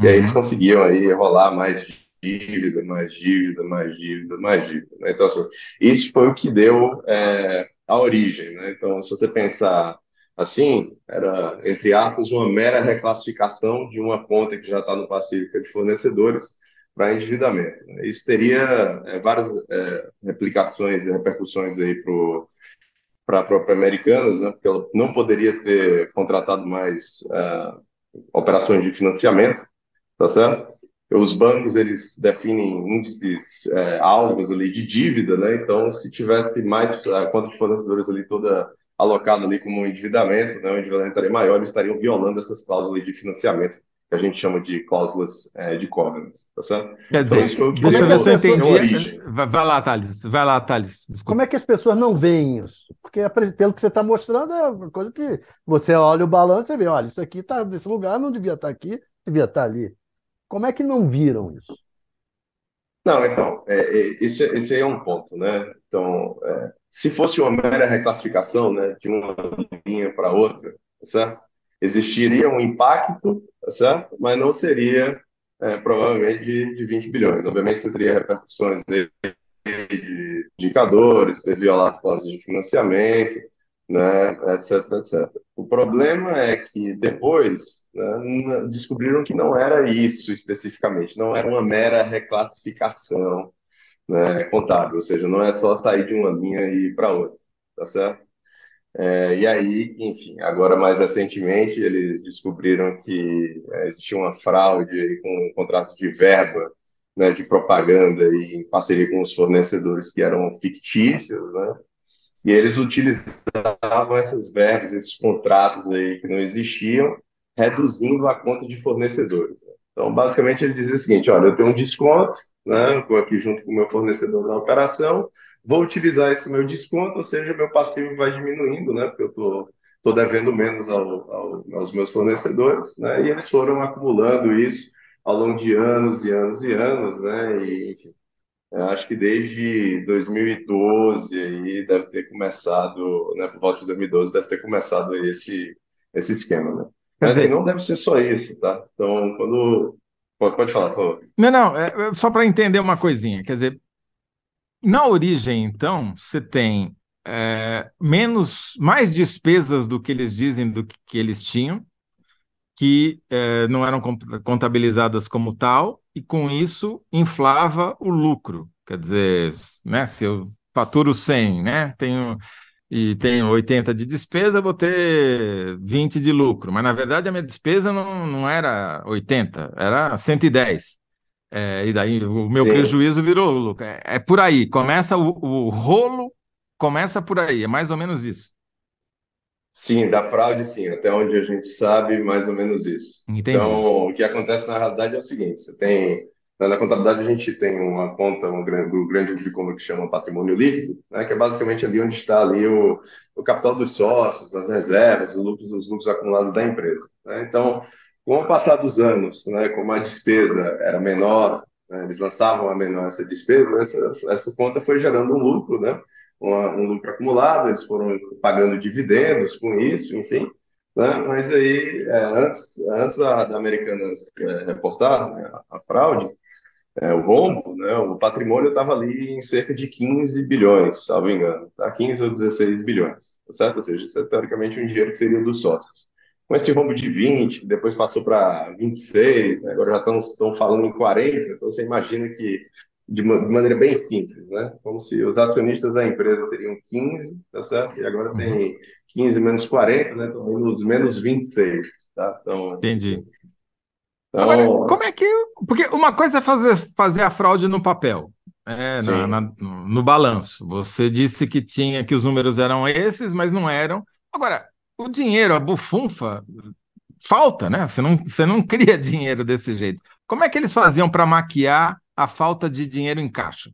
E aí eles uhum. conseguiam aí rolar mais dívida, mais dívida, mais dívida, mais dívida. Né? Então, assim, isso foi o que deu é, a origem. Né? Então, se você pensar Assim, era, entre aspas, uma mera reclassificação de uma conta que já está no é de fornecedores para endividamento. Né? Isso teria é, várias é, replicações e repercussões aí para a própria Americanas, né? porque ela não poderia ter contratado mais é, operações de financiamento, tá certo? Os bancos eles definem índices é, alvos ali de dívida, né? Então, se tivesse mais a conta de fornecedores ali toda alocado ali como um endividamento, né, um endividamento estaria maior, eles estariam violando essas cláusulas de financiamento que a gente chama de cláusulas é, de covenants, tá certo? Quer dizer, então, isso foi o que deixa eu ver se eu entendi. Vai, vai lá, Thales, vai lá, Thales. Desculpa. Como é que as pessoas não veem isso? Porque pelo que você está mostrando é uma coisa que você olha o balanço e vê, olha, isso aqui está nesse lugar, não devia estar tá aqui, devia estar tá ali. Como é que não viram isso? Não, então, é, é, esse, esse aí é um ponto, né? Então, é, se fosse uma mera reclassificação, né, de uma linha para outra, certo? Existiria um impacto, certo? Mas não seria é, provavelmente de, de 20 bilhões. Obviamente, você teria repercussões de, de indicadores, ter violado cláusulas de financiamento, né, etc, etc. O problema é que depois né, descobriram que não era isso especificamente, não era uma mera reclassificação né, contábil, ou seja, não é só sair de uma linha e ir para outra, tá certo? É, e aí, enfim, agora mais recentemente eles descobriram que é, existia uma fraude com contratos de verba, né, de propaganda e em parceria com os fornecedores que eram fictícios, né? E eles utilizavam essas verbas, esses contratos aí que não existiam, reduzindo a conta de fornecedores. Então, basicamente, ele dizia o seguinte: olha, eu tenho um desconto, né? Estou aqui junto com o meu fornecedor da operação, vou utilizar esse meu desconto, ou seja, meu passivo vai diminuindo, né? Porque eu estou tô devendo menos ao, ao, aos meus fornecedores, né? E eles foram acumulando isso ao longo de anos e anos e anos, né? E, enfim, acho que desde 2012 aí deve ter começado, né? Por volta de 2012 deve ter começado esse, esse esquema, né? Mas dizer, não deve ser só isso, tá? Então, quando. Pode, falar, por favor. Não, não, é, é só para entender uma coisinha. Quer dizer, na origem, então, você tem é, menos, mais despesas do que eles dizem do que, que eles tinham, que é, não eram contabilizadas como tal, e com isso inflava o lucro. Quer dizer, né, se eu faturo 100, né, tenho e tenho 80 de despesa, vou ter 20 de lucro. Mas, na verdade, a minha despesa não, não era 80, era 110. É, e daí o meu Sim. prejuízo virou lucro. É, é, por aí, começa o, o rolo, começa por aí, é mais ou menos isso. Sim, da fraude, sim, até onde a gente sabe, mais ou menos isso. Entendi. Então, o que acontece na realidade é o seguinte: você tem Na contabilidade, a gente tem uma conta, um grande, um grande de como que chama patrimônio líquido, né, que é basicamente ali onde está ali o, o capital dos sócios, as reservas, os lucros, os lucros acumulados da empresa. Né? Então, com o passar dos anos, né, como a despesa era menor, né, eles lançavam a menor essa despesa, essa, essa conta foi gerando um lucro, né, um lucro acumulado, eles foram pagando dividendos com isso, enfim. Né, mas aí, é, antes, antes da, da Americanas é, reportar né, a fraude, é, o rombo, né, o patrimônio estava ali em cerca de 15 bilhões, salvo engano, tá? 15 ou 16 bilhões, tá certo? Ou seja, isso é teoricamente um dinheiro que seria dos sócios. Com esse rombo de 20, depois passou para 26, né? agora já estão, falando em 40, então você imagina que de, uma, de maneira bem simples, né? Como se os acionistas da empresa teriam 15, tá certo? E agora tem 15 menos 40, né? Então menos, menos 26, tá? Então, Entendi. Então... Agora, como é que. Porque uma coisa é fazer, fazer a fraude no papel, é, na, na, no balanço. Você disse que tinha que os números eram esses, mas não eram. Agora, o dinheiro, a bufunfa, falta, né? Você não, você não cria dinheiro desse jeito. Como é que eles faziam para maquiar a falta de dinheiro em caixa?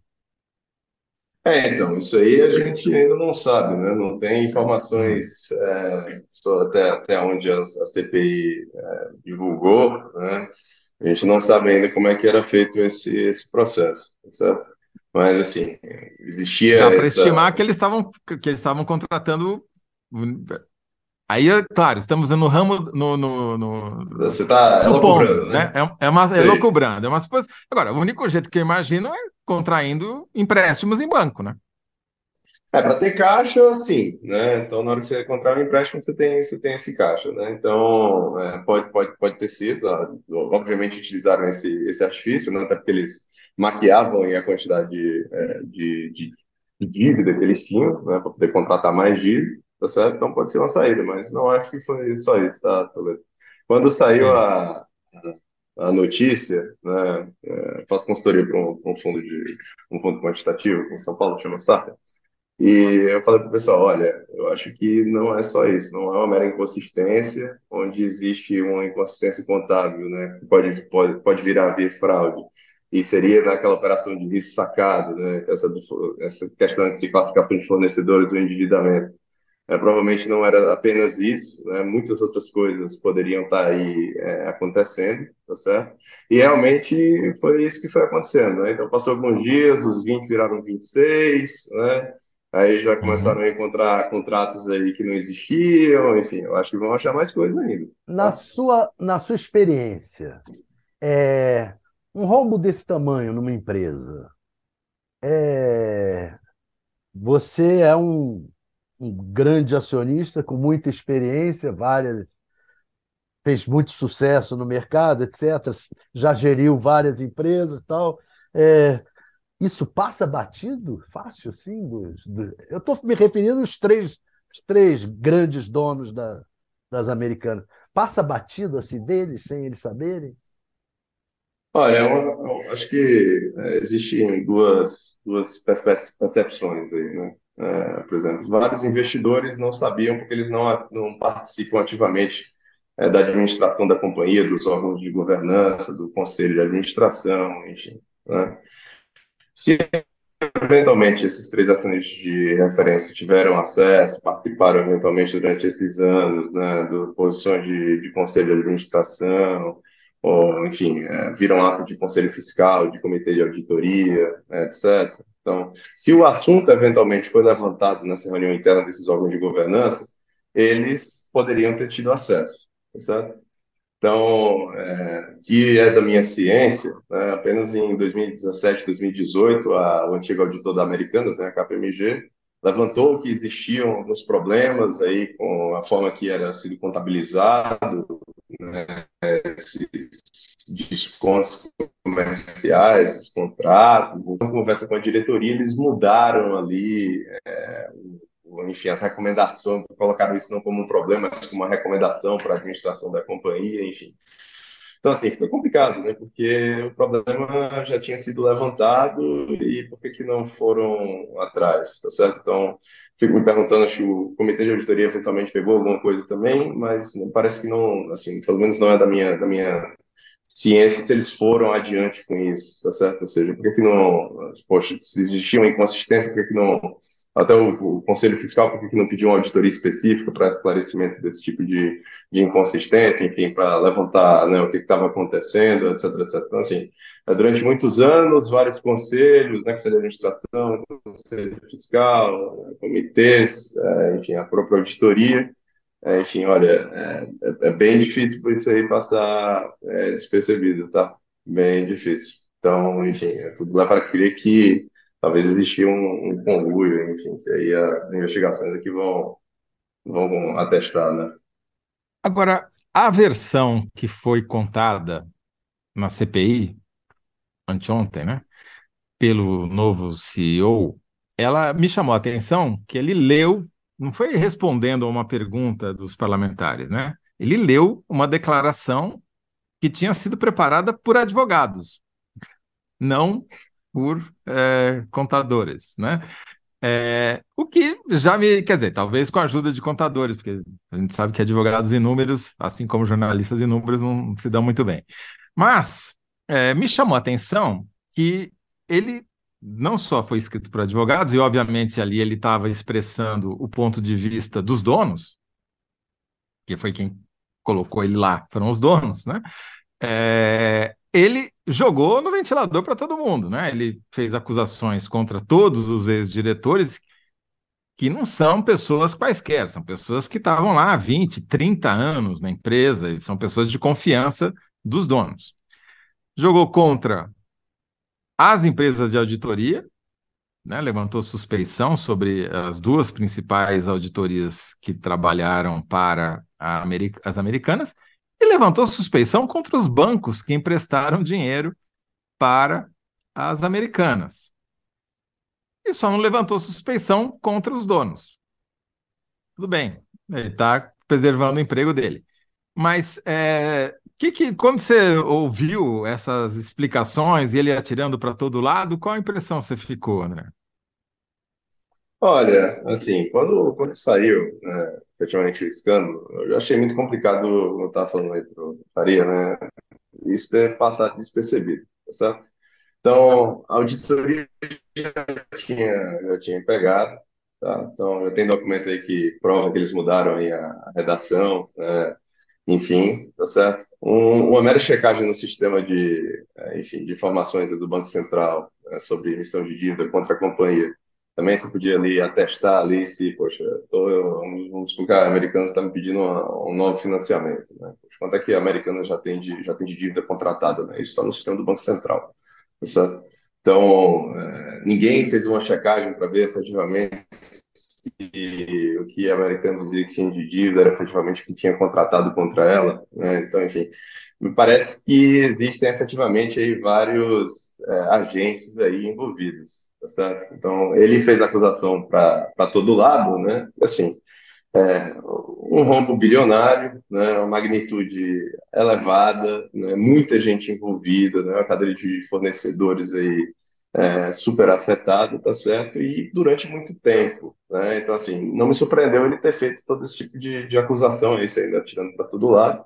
É, então, isso aí a gente ainda não sabe, né? Não tem informações é, até, até onde a, a CPI é, divulgou, né? A gente não sabe ainda como é que era feito esse, esse processo, certo? Mas, assim, existia... Dá para essa... estimar que eles estavam que eles estavam contratando... Aí, é claro, estamos no ramo... No, no, no... Você está supondo, né? né? É, é, uma, é loucubrando, é uma suposição. Agora, o único jeito que eu imagino é contraindo empréstimos em banco, né? É, para ter caixa, sim, né? Então, na hora que você comprar um empréstimo, você tem, você tem esse caixa, né? Então, é, pode, pode, pode ter sido, ah, obviamente utilizaram esse, esse artifício, né? Até porque eles maquiavam a quantidade de, é, de, de, de, dívida que eles tinham, né? Para poder contratar mais dívida, tá certo? Então, pode ser uma saída, mas não acho que foi só isso, tá, Toledo? Quando saiu a, a notícia, né, é, faço consultoria para um, um, fundo de um fundo quantitativo em São Paulo, chama Safra, e eu falei para o pessoal, olha, eu acho que não é só isso, não é uma mera inconsistência, onde existe uma inconsistência contábil, né, que pode, pode, pode vir a haver fraude, e seria naquela operação de risco sacado, né, essa, essa questão de classificação de fornecedores do endividamento. É, provavelmente não era apenas isso, né? muitas outras coisas poderiam estar aí é, acontecendo, tá certo? E realmente foi isso que foi acontecendo, né? Então passou alguns dias, os 20 viraram 26, né? Aí já começaram uhum. a encontrar contratos aí que não existiam, enfim, eu acho que vão achar mais coisas ainda. Na, tá? sua, na sua experiência, é, um rombo desse tamanho numa empresa, é, você é um um grande acionista com muita experiência, várias fez muito sucesso no mercado, etc. Já geriu várias empresas, tal. É, isso passa batido fácil, assim? Eu estou me referindo aos três, os três grandes donos da, das americanas. Passa batido assim deles, sem eles saberem? Olha, eu, eu acho que é, existem duas, duas percepções aí, né? É, por exemplo, vários investidores não sabiam porque eles não, não participam ativamente é, da administração da companhia, dos órgãos de governança, do conselho de administração, enfim. Né? Se eventualmente esses três acionistas de referência tiveram acesso, participaram eventualmente durante esses anos, né, do posições de, de conselho de administração, ou, enfim, é, viram ato de conselho fiscal, de comitê de auditoria, né, etc. Então, se o assunto eventualmente foi levantado nessa reunião interna desses órgãos de governança, eles poderiam ter tido acesso, tá certo? Então, é, que é da minha ciência, né, apenas em 2017, 2018, a, o antigo auditor da Americanas, né, a KPMG, levantou que existiam alguns problemas aí com a forma que era sido contabilizado né, esses descontos comerciais, esses contratos. Então, conversa com a diretoria, eles mudaram ali, é, enfim, as recomendações, colocaram isso não como um problema, mas como uma recomendação para a administração da companhia, enfim. Então, assim, foi complicado, né? Porque o problema já tinha sido levantado e por que, que não foram atrás, tá certo? Então, fico me perguntando se o comitê de auditoria eventualmente pegou alguma coisa também, mas parece que não, assim, pelo menos não é da minha, da minha ciência se eles foram adiante com isso, tá certo? Ou seja, por que, que não, poxa, se existia uma inconsistência, por que, que não, até o, o Conselho Fiscal, por que, não pediu uma auditoria específica para esclarecimento desse tipo de, de inconsistência, enfim, para levantar né, o que estava acontecendo, etc, etc. Então, assim, é, durante muitos anos, vários conselhos, né, Conselho de Administração, Conselho Fiscal, comitês, é, enfim, a própria auditoria, é, enfim, olha, é, é, bem difícil por isso aí passar é, despercebido, tá? Bem difícil. Então, enfim, é tudo leva a crer que talvez existia um, um conluio, enfim, que aí as investigações aqui vão, vão atestar, né? Agora, a versão que foi contada na CPI, anteontem, né, pelo novo CEO, ela me chamou a atenção que ele leu não foi respondendo a uma pergunta dos parlamentares, né? Ele leu uma declaração que tinha sido preparada por advogados, não por é, contadores, né? É, o que já me. Quer dizer, talvez com a ajuda de contadores, porque a gente sabe que advogados e números, assim como jornalistas e números, não se dão muito bem. Mas é, me chamou a atenção que ele não só foi escrito por advogados, e obviamente ali ele estava expressando o ponto de vista dos donos, que foi quem colocou ele lá, foram os donos, né? É, ele jogou no ventilador para todo mundo, né? Ele fez acusações contra todos os ex-diretores que não são pessoas quaisquer, são pessoas que estavam lá há 20, 30 anos na empresa, são pessoas de confiança dos donos. Jogou contra as empresas de auditoria, né, levantou suspeição sobre as duas principais auditorias que trabalharam para as americanas, e levantou suspeição contra os bancos que emprestaram dinheiro para as americanas. E só não levantou suspeição contra os donos. Tudo bem, ele está preservando o emprego dele. Mas é, que, que quando você ouviu essas explicações e ele atirando para todo lado, qual a impressão você ficou, André? Olha, assim, quando, quando saiu, né, efetivamente o escândalo, eu já achei muito complicado, eu estava falando aí para né, isso ter passado despercebido, tá certo? Então, a auditoria já tinha, já tinha pegado, tá? Então, já tem documento aí que prova que eles mudaram aí a, a redação, né? enfim, tá certo? Um, uma mera checagem no sistema de, é, enfim, de informações do Banco Central né, sobre emissão de dívida contra a companhia. Também se podia ali atestar ali se, poxa, tô, vamos a Americanas está me pedindo uma, um novo financiamento, né? Quanto é que a Americanas já tem de, já tem de dívida contratada, né? Isso está no sistema do Banco Central, tá certo? Então, é, ninguém fez uma checagem para ver efetivamente se o que a Americanas dizia que tinha de dívida era efetivamente o que tinha contratado contra ela. Né? Então, enfim, me parece que existem efetivamente aí vários é, agentes aí envolvidos, tá certo? Então, ele fez acusação para todo lado, né? Assim, é, um rombo bilionário, né? Uma magnitude elevada, né? Muita gente envolvida, né? Uma cadeia de fornecedores aí é, super afetado, tá certo? E durante muito tempo, né? Então, assim, não me surpreendeu ele ter feito todo esse tipo de, de acusação, isso ainda tirando para todo lado,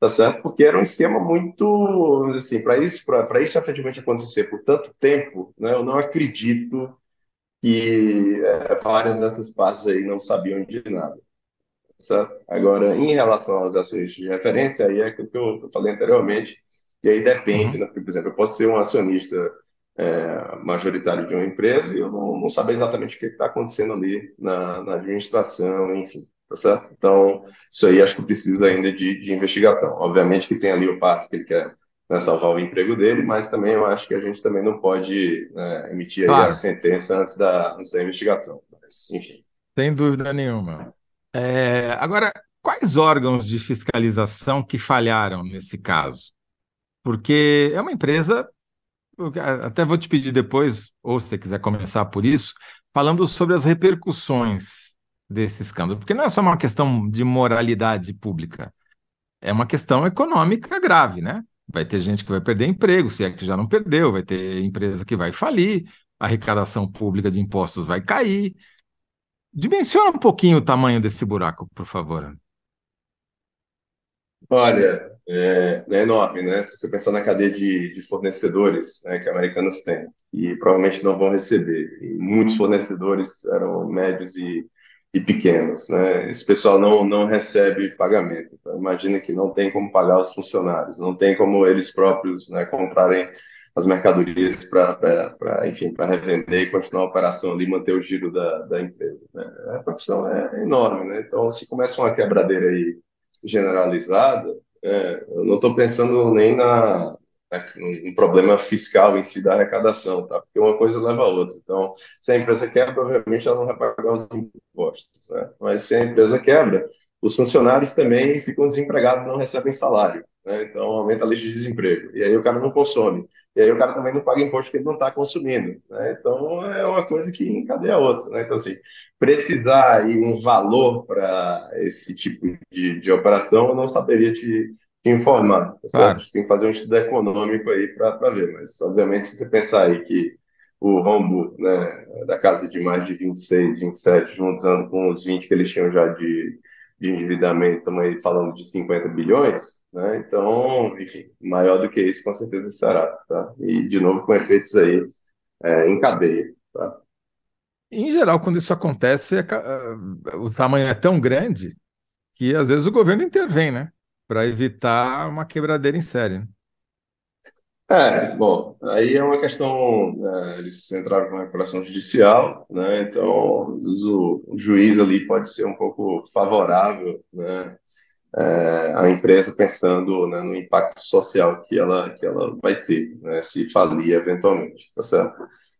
tá certo? Porque era um esquema muito, assim, para isso, para isso efetivamente acontecer por tanto tempo, né? Eu não acredito que é, várias dessas partes aí não sabiam de nada. Certo? Agora, em relação aos acionistas de referência, aí é aquilo que eu, eu falei anteriormente, e aí depende, uhum. né? por exemplo, eu posso ser um acionista é, majoritário de uma empresa e eu não, não saber exatamente o que está acontecendo ali na, na, administração, enfim, tá certo? Então, isso aí acho que precisa ainda de, de investigação. Obviamente que tem ali o parte que ele quer né, salvar o emprego dele, mas também eu acho que a gente também não pode né, emitir claro. a sentença antes da, antes da investigação. Enfim. Sem dúvida nenhuma. É, agora, quais órgãos de fiscalização que falharam nesse caso? Porque é uma empresa até vou te pedir depois, ou se você quiser começar por isso, falando sobre as repercussões desse escândalo, porque não é só uma questão de moralidade pública, é uma questão econômica grave, né? Vai ter gente que vai perder emprego, se é que já não perdeu, vai ter empresa que vai falir, a arrecadação pública de impostos vai cair. Dimensiona um pouquinho o tamanho desse buraco, por favor. Olha, é, é, enorme, né? Se você pensar na cadeia de, de fornecedores né, que americanos têm, e provavelmente não vão receber. E muitos fornecedores eram médios e, e pequenos, né? Esse pessoal não, não recebe pagamento. Então, imagina que não tem como pagar os funcionários, não tem como eles próprios né, comprarem as mercadorias para, enfim, para revender e continuar a operação ali, manter o giro da, da empresa. Né? A profissão é enorme, né? Então, se começa uma quebradeira aí generalizada, é, eu não estou pensando nem na, na, no problema fiscal em si da arrecadação, tá? Porque uma coisa leva a outra. Então, se a empresa quebra, provavelmente ela não vai pagar os impostos, né? Mas se a empresa quebra, os funcionários também ficam desempregados, não recebem salário, né? Então, aumenta a lista de desemprego. E aí o cara não consome. E aí o cara também não paga imposto que ele não está consumindo. Né? Então é uma coisa que encadeia a outra. Né? Então, assim, precisar aí um valor para esse tipo de, de operação, eu não saberia te, te informar. Tá claro. Tem que fazer um estudo econômico aí para ver. Mas, obviamente, se você pensar aí que o rombo né, da casa de mais de 26, 27, juntando com os 20 que eles tinham já de, de endividamento, estamos aí falando de 50 bilhões, né? Então, enfim, maior do que isso com certeza será, tá? E de novo com efeitos aí é, em cadeia, tá? Em geral, quando isso acontece, é, é, o tamanho é tão grande que às vezes o governo intervém, né? Para evitar uma quebradeira em série. Né? É, bom, aí é uma questão, é, eles entraram uma recuperação judicial, né? Então, o, juiz ali pode ser um pouco favorável, né? é, a empresa pensando né, no impacto social que ela, que ela vai ter, né, se falir eventualmente, tá certo?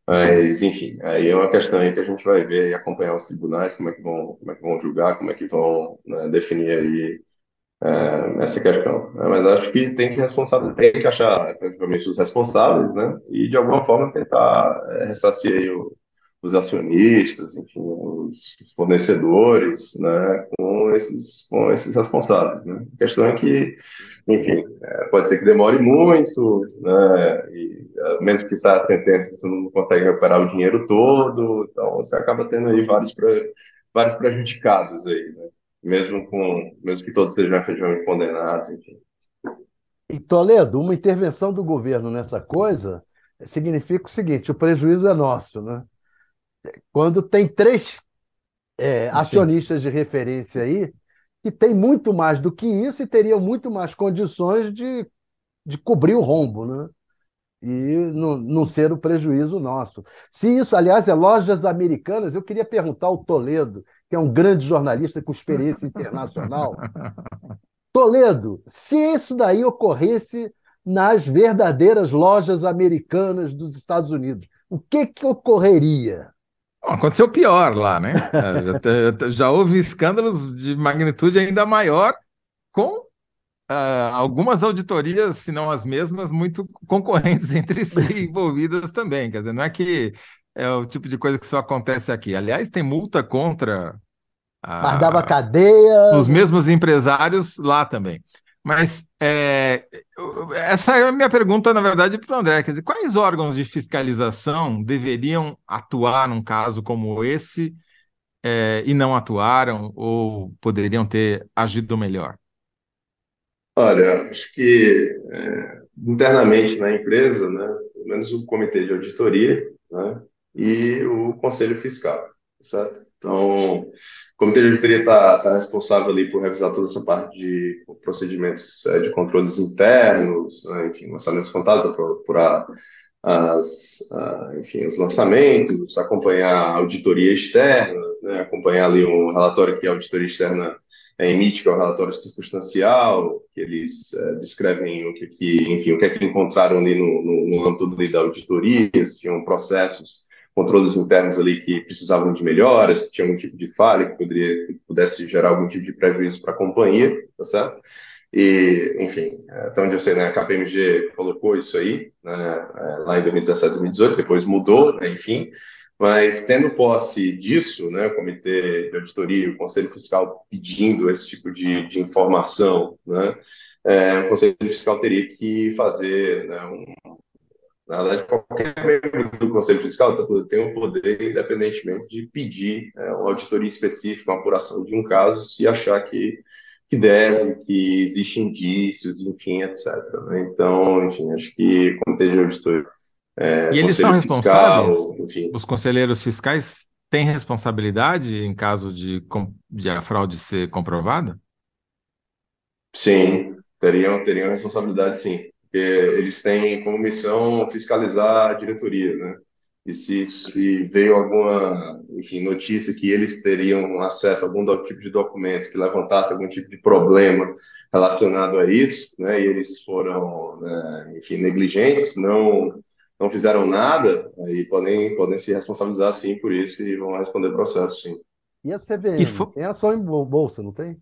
Mas, enfim, aí é uma questão aí que a gente vai ver e acompanhar os tribunais, como é que vão, como é que vão julgar, como é que vão né, definir aí é, essa questão. Né? Mas acho que tem que, tem que achar efetivamente os responsáveis, né, e de alguma forma tentar é, ressarcir o, os acionistas, enfim, os, fornecedores, né, com esses, com esses responsáveis. Né? A questão é que, enfim, é, pode ser que demore muito, né, e, mesmo que saia a sentença, você não consegue recuperar o dinheiro todo, então você acaba tendo aí vários, vários prejudicados aí, né? Mesmo, com, mesmo que todos sejam efetivamente condenados, enfim. E Toledo, uma intervenção do governo nessa coisa significa o seguinte: o prejuízo é nosso, né? quando tem três é, acionistas de referência aí que tem muito mais do que isso e teriam muito mais condições de, de cobrir o rombo, né? E não, não ser o prejuízo nosso. Se isso, aliás, é lojas americanas, eu queria perguntar ao Toledo, que é um grande jornalista com experiência internacional. Toledo, se isso daí ocorresse nas verdadeiras lojas americanas dos Estados Unidos, o que, que ocorreria? aconteceu pior lá, né? já, já, houve escândalos de magnitude ainda maior com uh, algumas auditorias, se não as mesmas, muito concorrentes entre si envolvidas também. Quer dizer, não é que é o tipo de coisa que só acontece aqui. Aliás, tem multa contra. Uh, dava cadeia. Os mesmos empresários lá também. Mas é, essa é a minha pergunta, na verdade, para o André. Quer dizer, quais órgãos de fiscalização deveriam atuar num caso como esse é, e não atuaram ou poderiam ter agido melhor? Olha, acho que é, internamente na empresa, né, pelo menos o comitê de auditoria né, e o conselho fiscal, certo? Então, o Comitê de Auditoria está tá responsável ali por revisar toda essa parte de procedimentos é, de controles internos, né, enfim, lançamentos contábeis, apurar as, enfim, os lançamentos, acompanhar a auditoria externa, né, acompanhar ali um relatório que a auditoria externa é, emite, que é o relatório circunstancial, que eles é, descrevem o que, que, enfim, o que é que encontraram ali no, no, no âmbito da auditoria, se tinham processos controles internos ali que precisavam de melhoras, se tinha algum tipo de falha que poderia que pudesse gerar algum tipo de prejuízo para a companhia, tá certo? E, enfim, até onde eu sei, né, a KPMG colocou isso aí, né, é, lá em 2017, 2018, depois mudou, né, enfim, mas tendo posse disso, né, o Comitê de Auditoria, o Conselho Fiscal pedindo esse tipo de, de informação, né, é, o Conselho Fiscal teria que fazer né, um, na verdade, qualquer membro do Conselho Fiscal tá, tem o poder, independentemente de pedir é, uma auditoria específica, uma apuração de um caso, se achar que que deve, que existem indícios, enfim, etc. Né? Então, enfim, acho que o Comitê de Auditoria. É, e eles são responsáveis? Fiscal, os conselheiros fiscais têm responsabilidade em caso de, de a fraude ser comprovada? Sim, teriam, teriam responsabilidade, sim. Porque eles têm como missão fiscalizar a diretoria, né? e se, se veio alguma enfim, notícia que eles teriam acesso a algum tipo de documento que levantasse algum tipo de problema relacionado a isso, né, e eles foram, né, enfim, negligentes, não não fizeram nada, aí podem, podem se responsabilizar sim por isso e vão responder processo sim. E a CVM? E for... Tem ação em bolsa, não tem?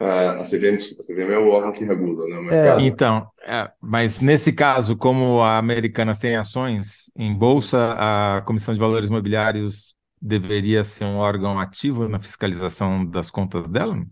A CVM, a CVM é o órgão que regula né, o mercado. É. Então, é, mas nesse caso, como a Americanas tem ações em bolsa, a Comissão de Valores Imobiliários deveria ser um órgão ativo na fiscalização das contas dela?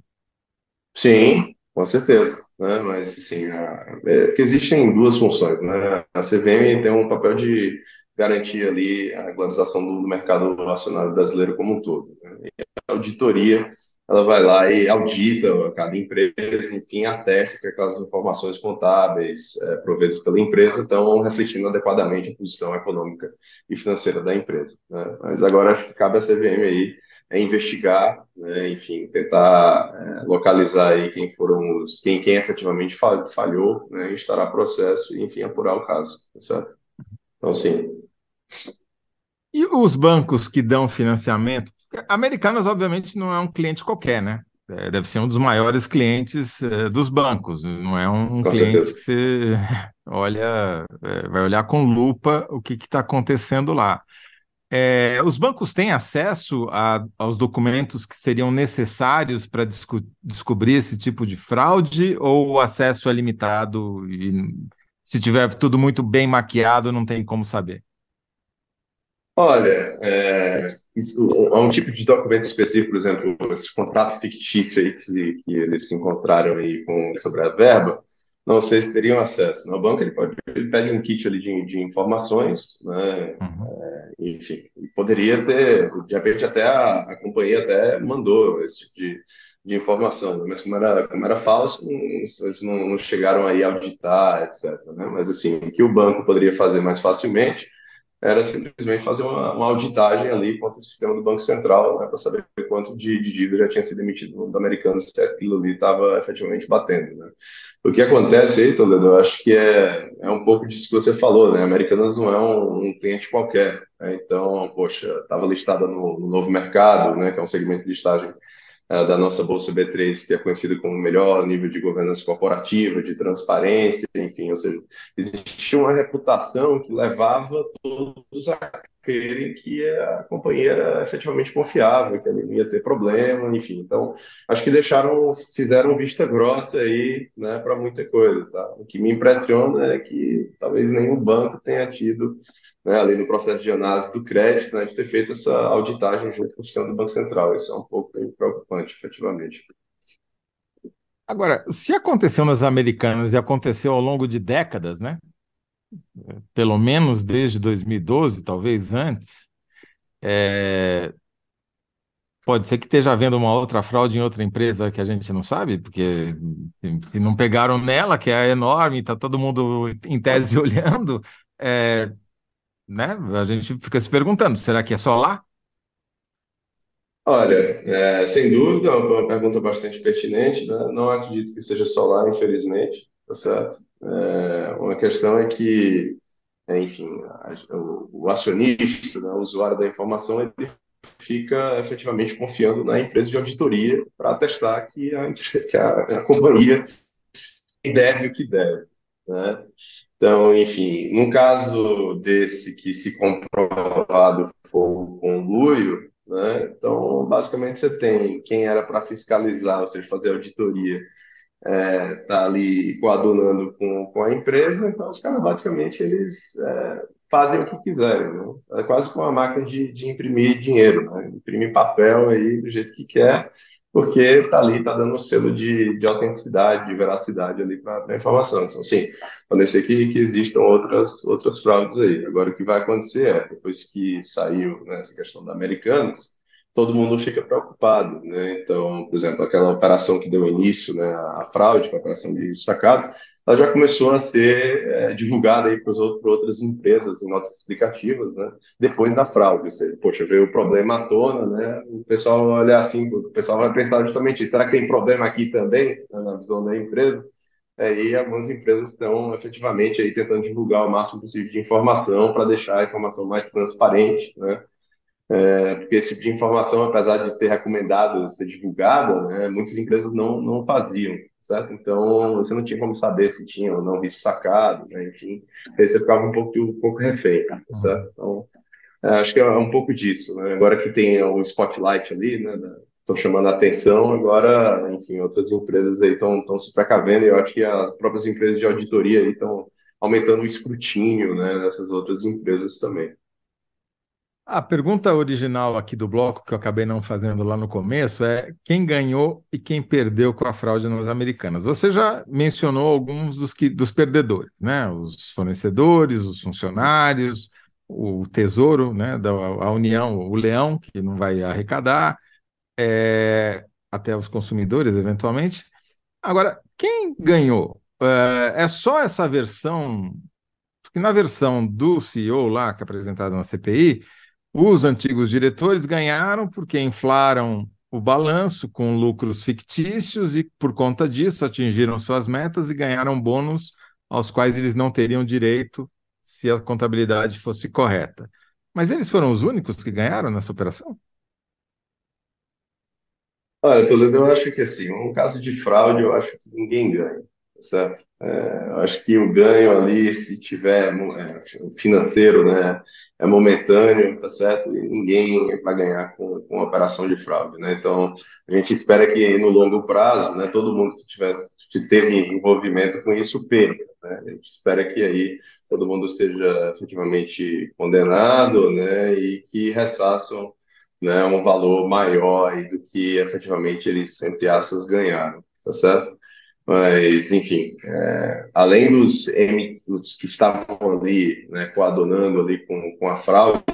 Sim, com certeza. Né? Mas, assim, a, é, existem duas funções. Né? A CVM tem um papel de garantir ali a regularização do, do mercado acionário brasileiro como um todo. Né? E a auditoria ela vai lá e audita cada empresa, enfim, atesta que aquelas informações contábeis é, pela empresa estão refletindo adequadamente a posição econômica e financeira da empresa. Né? Mas agora acho que cabe a CVM aí é investigar, né, enfim, tentar é, localizar aí quem foram os, quem, quem efetivamente falhou, né, instaurar processo e, enfim, apurar o caso, tá certo? Então, sim. E os bancos que dão financiamento Americanas, obviamente, não é um cliente qualquer, né? É, deve ser um dos maiores clientes é, dos bancos, não é um com cliente certeza. que você olha, é, vai olhar com lupa o que está acontecendo lá. É, os bancos têm acesso a, aos documentos que seriam necessários para descobrir esse tipo de fraude ou o acesso é limitado e se tiver tudo muito bem maquiado, não tem como saber? Olha, é, há um tipo de documento específico, por exemplo, esse contrato fictício aí que, que eles se encontraram aí com, sobre a verba, não sei se teriam acesso. No banco ele, pode, ele pede um kit ali de, de informações, né? Uhum. É, enfim, poderia ter, de repente até a, a companhia até mandou esse tipo de, de informação, né? mas como era, como era falso, não, eles não, não chegaram aí a auditar, etc. Né? Mas assim, o que o banco poderia fazer mais facilmente era simplesmente fazer uma, uma auditagem ali contra o sistema do Banco Central, né, para saber quanto de, de, dívida já tinha sido emitido do americano, se aquilo ali estava efetivamente batendo. Né. O que acontece aí, Toledo, eu acho que é, é um pouco disso que você falou, né? Americanas não é um, um cliente qualquer. Né? Então, poxa, estava listada no, no, novo mercado, né, que é um segmento de listagem da nossa Bolsa B3, que é conhecido como o melhor nível de governança corporativa, de transparência, enfim, ou seja, existia uma reputação que levava todos a crerem que a companhia era efetivamente confiável, que ela não ia ter problema, enfim. Então, acho que deixaram, fizeram vista grossa aí, né, para muita coisa, tá? O que me impressiona é que talvez nenhum banco tenha tido, né, ali no processo de análise do crédito, né, de ter feito essa auditagem junto com o sistema do Banco Central. Isso é um pouco preocupante, efetivamente. Agora, se aconteceu nas americanas e aconteceu ao longo de décadas, né? Pelo menos desde 2012, talvez antes, é... pode ser que esteja havendo uma outra fraude em outra empresa que a gente não sabe, porque se não pegaram nela, que é enorme, está todo mundo em tese olhando, é... né? a gente fica se perguntando, será que é só lá? Olha, é, sem dúvida, é uma pergunta bastante pertinente. Né? Não acredito que seja só lá, infelizmente, tá certo? É, uma questão é que, enfim, a, o, o, acionista, né, o usuário da informação, ele fica efetivamente confiando na empresa de auditoria para atestar que a, que a, a companhia deve o que deve. Né? Então, enfim, num caso desse que se comprovado for conluio, né? Então, basicamente, você tem quem era para fiscalizar, ou seja, fazer auditoria, é, tá ali coadunando com, com a empresa, então os caras basicamente eles é, fazem o que quiserem, né? É quase como uma máquina de, de imprimir dinheiro, né? Imprime papel aí do jeito que quer, porque tá ali, tá dando um selo de, de autenticidade, de veracidade ali para a informação. Então, sim, pode ser que, que existam outras, outras fraudes aí. Agora, o que vai acontecer é, depois que saiu né, essa questão da Americanas, todo mundo fica preocupado, né? Então, por exemplo, aquela operação que deu início, né, a fraude, a operação de sacado, ela já começou a ser é, divulgada aí para outras empresas em notas explicativas, né? Depois da fraude, seja, poxa, veio o problema à tona, né? O pessoal olha assim, o pessoal vai pensar justamente isso. Será que tem problema aqui também, né, na visão da empresa? É, e algumas empresas estão efetivamente aí tentando divulgar o máximo possível de informação para deixar a informação mais transparente, né? É, porque esse tipo de informação, apesar de ser recomendada, ser divulgada, né, muitas empresas não, não faziam, certo? Então, você não tinha como saber se tinha ou não risco sacado, né, enfim, aí você ficava um pouco, um pouco refém, certo? Então, é, acho que é um pouco disso, né? Agora que tem o spotlight ali, né, estão chamando a atenção, agora, enfim, outras empresas aí estão se precavendo, e eu acho que as próprias empresas de auditoria estão aumentando o escrutínio, né, dessas outras empresas também. A pergunta original aqui do bloco, que eu acabei não fazendo lá no começo, é quem ganhou e quem perdeu com a fraude nas americanas. Você já mencionou alguns dos, que, dos perdedores, né? Os fornecedores, os funcionários, o tesouro, né? Da a União, o leão, que não vai arrecadar, é, até os consumidores, eventualmente. Agora, quem ganhou? É, é só essa versão, porque na versão do CEO lá, que é apresentada na CPI, os antigos diretores ganharam porque inflaram o balanço com lucros fictícios e, por conta disso, atingiram suas metas e ganharam bônus aos quais eles não teriam direito se a contabilidade fosse correta. Mas eles foram os únicos que ganharam nessa operação? Olha, eu acho que assim, um caso de fraude, eu acho que ninguém ganha certo? É, acho que o ganho ali, se tiver é, financeiro, né, é momentâneo, tá certo? E ninguém vai ganhar com, com operação de fraude, né? Então, a gente espera que no longo prazo, né, todo mundo que tiver que teve envolvimento com isso perca, né? A gente espera que aí todo mundo seja efetivamente condenado, né, e que ressaçam né, um valor maior do que efetivamente eles, entre aspas, ganharam, tá certo? Mas, enfim, é, além dos, dos que estavam ali, né, coadonando ali com, com a fraude,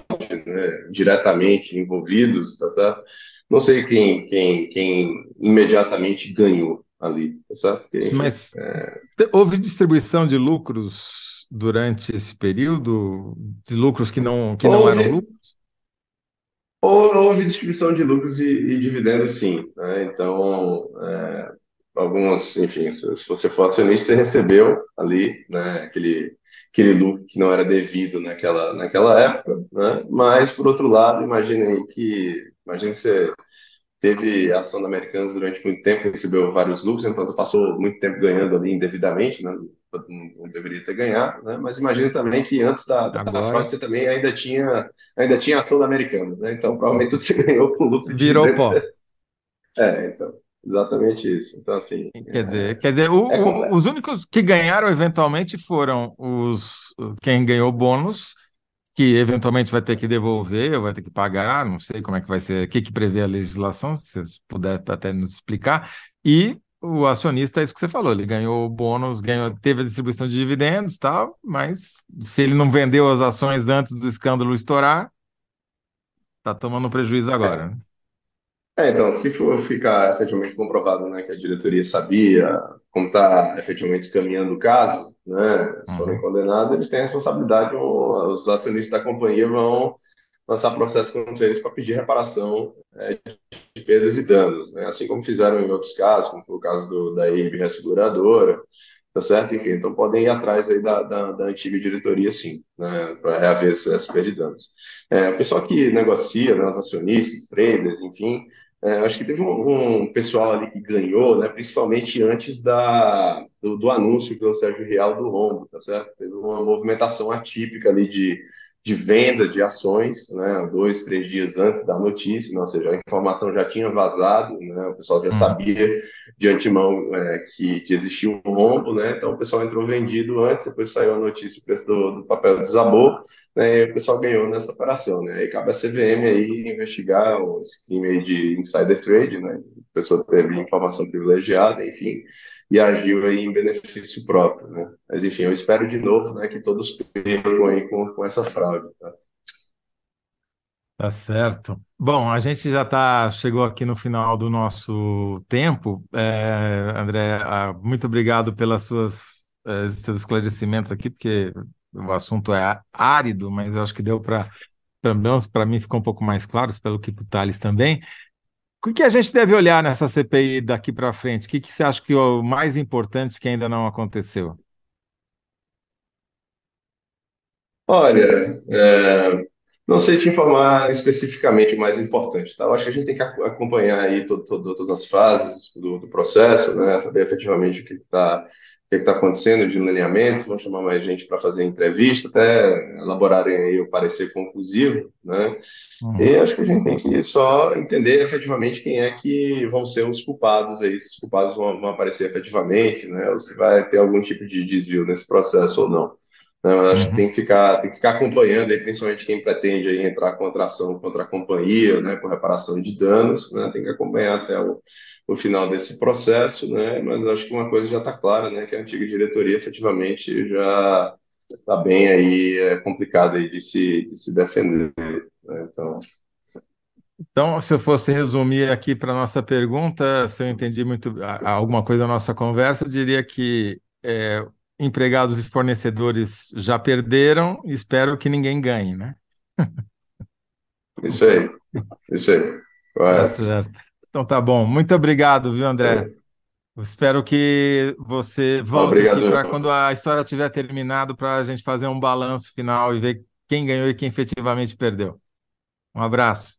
né, diretamente envolvidos, tá certo? Não sei quem, quem, quem imediatamente ganhou ali, tá certo? Porque, enfim, Mas é... houve distribuição de lucros durante esse período, de lucros que não, que não eram lucros? Houve distribuição de lucros e, e dividendos, sim. Né? Então, é, algumas, enfim, se você for acionista, você recebeu ali, né, aquele, aquele lucro que não era devido naquela, naquela época, né, mas, por outro lado, imagine aí que, imagine você teve ação da Americanas durante muito tempo, recebeu vários lucros, então você passou muito tempo ganhando ali indevidamente, né, não deveria ter ganhado, né? Mas imagine também que antes da, da Agora... fraude você também ainda tinha ainda tinha ação da Americanas, né? Então provavelmente tudo você ganhou com lucro. Virou pó. É, então. Exatamente isso. Então, assim. Quer dizer, quer dizer o, é o, os únicos que ganharam eventualmente foram os quem ganhou bônus, que eventualmente vai ter que devolver, ou vai ter que pagar, não sei como é que vai ser, o que, que prevê a legislação, se vocês puderem até nos explicar. E o acionista, é isso que você falou, ele ganhou bônus, ganhou, teve a distribuição de dividendos tal, mas se ele não vendeu as ações antes do escândalo estourar, está tomando prejuízo agora. É. É, então, se for ficar efetivamente comprovado, né, que a diretoria sabia como está efetivamente caminhando o caso, né, se forem uhum. condenados, eles têm a responsabilidade, os acionistas da companhia vão lançar processo contra eles para pedir reparação é, de perdas e danos, né, assim como fizeram em outros casos, como foi o caso do, da IRB Resseguradora, tá certo? Enfim, então podem ir atrás aí da, da, da antiga diretoria, sim, né, para reaver essas perdas. É, o pessoal que negocia, né, os acionistas, traders, enfim, é, acho que teve um, um, pessoal ali que ganhou, né, principalmente antes da, do, do anúncio pelo Sérgio Real do rombo, tá certo? Teve uma movimentação atípica ali de, de venda de ações, né, dois, três dias antes da notícia, né, ou seja, a informação já tinha vazado, né, o pessoal já uhum. sabia de antemão é, que, que, existia um rombo, né, então o pessoal entrou vendido antes, depois saiu a notícia, do, do papel desabou, né, e o pessoal ganhou nessa operação, né, e cabe a CVM aí investigar esse crime aí de insider trade, né, a pessoa teve informação privilegiada, enfim, e agiu aí em benefício próprio, né? Mas enfim, eu espero de novo, né, que todos percam aí com, com essa fraude, tá? Tá certo. Bom, a gente já tá, chegou aqui no final do nosso tempo. É, André, ah, muito obrigado pelas suas é, seus esclarecimentos aqui, porque o assunto é árido, mas eu acho que deu para, menos para mim, ficou um pouco mais claro, pelo que o Thales também. O que a gente deve olhar nessa CPI daqui para frente? O que, que você acha que é o mais importante que ainda não aconteceu? Olha, é, não sei te informar especificamente o mais importante, tá? Eu acho que a gente tem que acompanhar aí todo, todo, todas as fases do, do, processo, né? Saber efetivamente o que está que está acontecendo de lineamentos, vão chamar mais gente para fazer entrevista, até elaborarem aí o parecer conclusivo, né? Uhum. E acho que a gente tem que só entender efetivamente quem é que vão ser os culpados aí, se os culpados vão, vão aparecer efetivamente, né? Ou se vai ter algum tipo de desvio nesse processo ou não. Não, acho uhum. que tem que ficar, tem que ficar acompanhando, aí, principalmente quem pretende aí entrar contra ação contra a companhia, né, com reparação de danos, né, tem que acompanhar até o, o final desse processo, né, mas acho que uma coisa já está clara, né, que a antiga diretoria efetivamente já está bem aí, é complicado aí de se, de se defender, né, então... Então, se eu fosse resumir aqui para a nossa pergunta, se eu entendi muito alguma coisa da nossa conversa, eu diria que é, empregados e fornecedores já perderam, espero que ninguém ganhe, né? Isso aí, isso aí. Tá certo. Então tá bom. Muito obrigado, viu, André? Espero que você volte obrigado, aqui para quando a história tiver terminado para a gente fazer um balanço final e ver quem ganhou e quem efetivamente perdeu. Um abraço.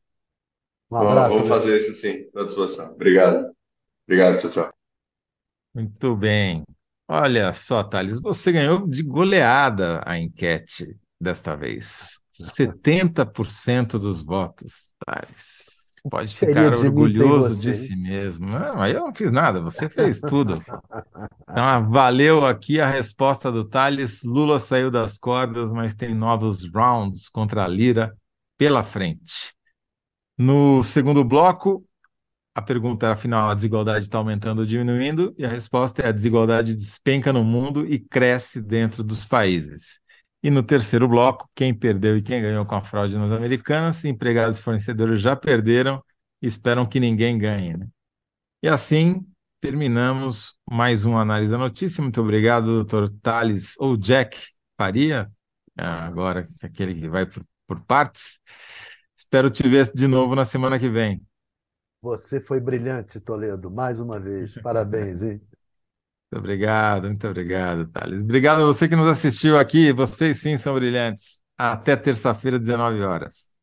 Um abraço. Vamos fazer isso sim, à disposição. Obrigado. Obrigado, tchau, tchau. Muito bem. Olha só, Thales, você ganhou de goleada a enquete desta vez. 70% dos votos, Thales. Pode ficar orgulhoso de si mesmo. Não, eu não fiz nada, você fez tudo. Então, ah, valeu aqui a resposta do Thales. Lula saiu das cordas, mas tem novos rounds contra a Lira pela frente. No segundo bloco, a pergunta era, afinal, a desigualdade está aumentando ou diminuindo? E a resposta é: a desigualdade despenca no mundo e cresce dentro dos países. E no terceiro bloco, quem perdeu e quem ganhou com a fraude nas americanas, empregados e fornecedores já perderam e esperam que ninguém ganhe. Né? E assim terminamos mais uma análise da notícia. Muito obrigado, doutor Thales ou Jack Faria, agora aquele que vai por, por partes. Espero te ver de novo na semana que vem. Você foi brilhante, Toledo, mais uma vez. Parabéns, hein? Muito obrigado, muito obrigado, Thales. Obrigado a você que nos assistiu aqui. Vocês sim são brilhantes. Até terça-feira, 19 horas.